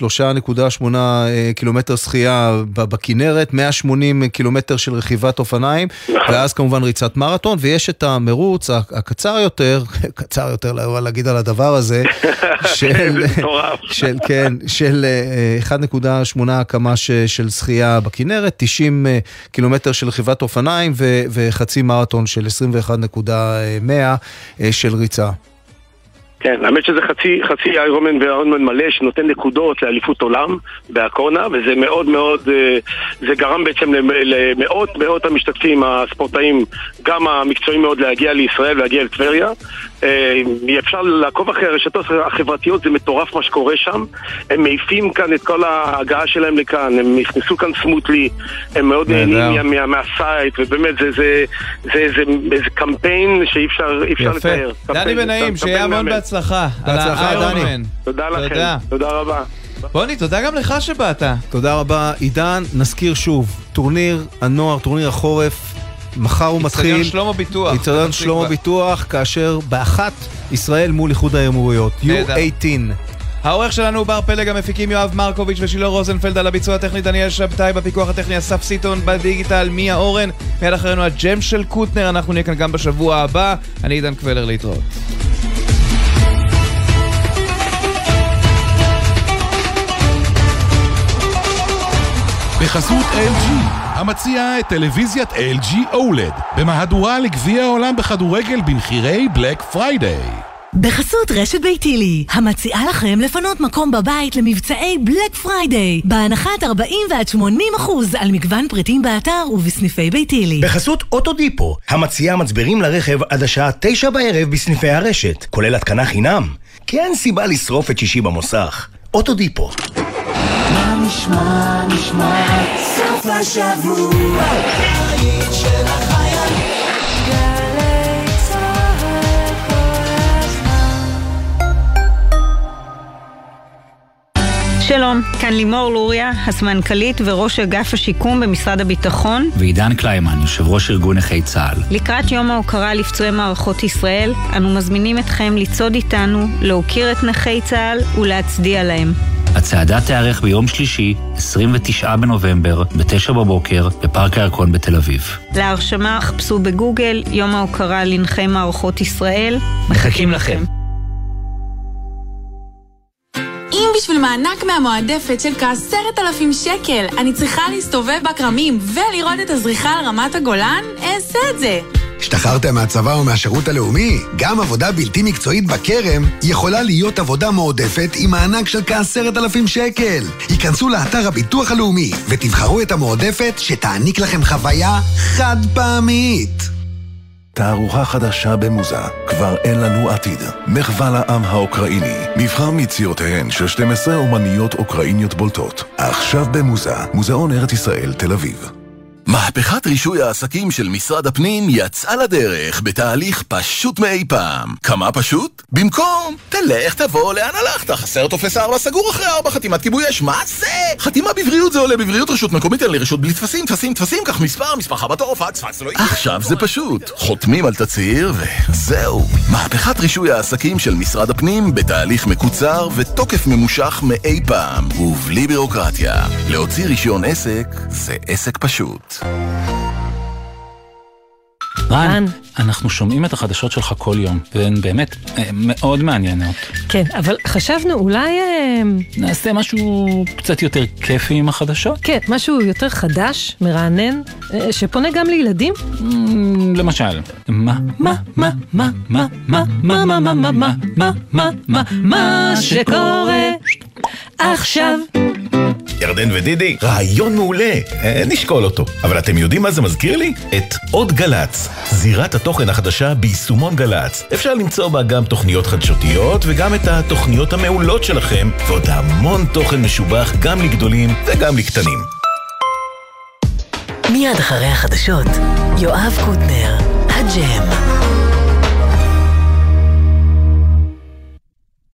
3.8 אה, קילומטר שחייה בכנרת, 180 קילומטר של רכיבת אופניים נכון. ואז כמובן ריצת מרתון ויש את המרוץ הקצר יותר, קצר יותר להגיד על הדבר הזה הזה, של, של, כן, של 1.8 אה, קמ"ש של שחייה בכנרת, 90 אה, קילומטר של רכיבת אופניים ו, וחצי מרתון של 21.100 אה, של ריצה. כן, האמת שזה חצי, חצי איירומן ואיירומן מלא שנותן נקודות לאליפות עולם באקונה וזה מאוד מאוד, זה גרם בעצם למאות מאות המשתתפים, הספורטאים, גם המקצועיים מאוד להגיע לישראל ולהגיע לטבריה אפשר לעקוב אחרי הרשתות החברתיות, זה מטורף מה שקורה שם הם מעיפים כאן את כל ההגעה שלהם לכאן, הם נכנסו כאן סמוטלי הם מאוד נהנים מה, מהסייט ובאמת זה, זה, זה, זה, זה, זה קמפיין שאי אפשר לתאר. יפה. דני בן נעים, שיהיה המון בהצלחה. בהצלחה. בהצלחה, דני. תודה לכם. תודה רבה. בוני, תודה גם לך שבאת. תודה רבה. עידן, נזכיר שוב, טורניר הנוער, טורניר החורף, מחר הוא מתחיל. איצטדיון שלמה ביטוח. איצטדיון שלמה ביטוח, כאשר באחת ישראל מול איחוד האמירויות. U18. העורך שלנו הוא בר פלג, המפיקים יואב מרקוביץ' ושילה רוזנפלד על הביצוע הטכני דניאל שבתאי, בפיקוח הטכני אסף סיטון, בדיגיטל מיה אורן, מיד אחרינו הג'ם של קוטנר, אנחנו נהיה כאן גם בשבוע הבא. אני עידן קבלר להתראות. בחסות LG, המציעה את טלוויזיית LG OLED, במהדורה לגביע העולם בכדורגל במחירי בלק פריידיי. בחסות רשת ביתילי, המציעה לכם לפנות מקום בבית למבצעי בלק פריידיי, בהנחת 40 ועד 80 אחוז על מגוון פריטים באתר ובסניפי ביתילי. בחסות אוטודיפו, המציעה מצברים לרכב עד השעה 9 בערב בסניפי הרשת, כולל התקנה חינם. כי אין סיבה לשרוף את שישי במוסך. אוטודיפו. מה נשמע, נשמע, סוף השבוע, של שלום, כאן לימור לוריה, הסמנכ"לית וראש אגף השיקום במשרד הביטחון. ועידן קליימן, יושב ראש ארגון נכי צה"ל. לקראת יום ההוקרה לפצועי מערכות ישראל, אנו מזמינים אתכם לצעוד איתנו, להוקיר את נכי צה"ל ולהצדיע להם. הצעדה תיארך ביום שלישי, 29 בנובמבר, ב-9 בבוקר, בפארק הירקון בתל אביב. להרשמה חפשו בגוגל יום ההוקרה לנכי מערכות ישראל. מחכים לכם. אם בשביל מענק מהמועדפת של כעשרת אלפים שקל אני צריכה להסתובב בכרמים ולראות את הזריחה על רמת הגולן, אעשה את זה. השתחררתם מהצבא או מהשירות הלאומי? גם עבודה בלתי מקצועית בכרם יכולה להיות עבודה מועדפת עם מענק של כעשרת אלפים שקל. היכנסו לאתר הביטוח הלאומי ותבחרו את המועדפת שתעניק לכם חוויה חד פעמית. תערוכה חדשה במוזה, כבר אין לנו עתיד. מחווה לעם האוקראיני, מבחר מיצירותיהן של 12 אומניות אוקראיניות בולטות. עכשיו במוזה, מוזיאון ארץ ישראל, תל אביב. מהפכת רישוי העסקים של משרד הפנים יצאה לדרך בתהליך פשוט מאי פעם. כמה פשוט? במקום, תלך, תבוא, לאן הלכת? חסר טופס 4 סגור אחרי 4 חתימת כיבוי אש, מה זה? חתימה בבריאות זה עולה בבריאות רשות מקומית, אין לי רשות בלי טפסים, טפסים, טפסים, קח מספר, מספר בתור, פקס, פקס, לא עכשיו זה פשוט. חותמים על תצהיר וזהו. מהפכת רישוי העסקים של משרד הפנים בתהליך מקוצר ותוקף ממושך מאי פעם, ובלי בירוקרטיה. להוציא רישיון עסק זה עסק פשוט. Lan. Lan. אנחנו שומעים את החדשות שלך כל יום, והן באמת אה, מאוד מעניינות. כן, אבל חשבנו אולי... אה, נעשה משהו קצת יותר כיפי עם החדשות? כן, משהו יותר חדש, מרענן, אה, שפונה גם לילדים? למשל, מה, מה, מה, מה, מה, מה, מה, מה, מה, מה, מה, מה, מה, מה, מה שקורה עכשיו. ירדן ודידי, רעיון מעולה, אה, נשקול אותו. אבל אתם יודעים מה זה מזכיר לי? את עוד גל"צ, זירת התוכן החדשה ביישומון גל"צ. אפשר למצוא בה גם תוכניות חדשותיות וגם את התוכניות המעולות שלכם, ועוד המון תוכן משובח גם לגדולים וגם לקטנים. מיד אחרי החדשות, יואב קוטנר, הג'ם.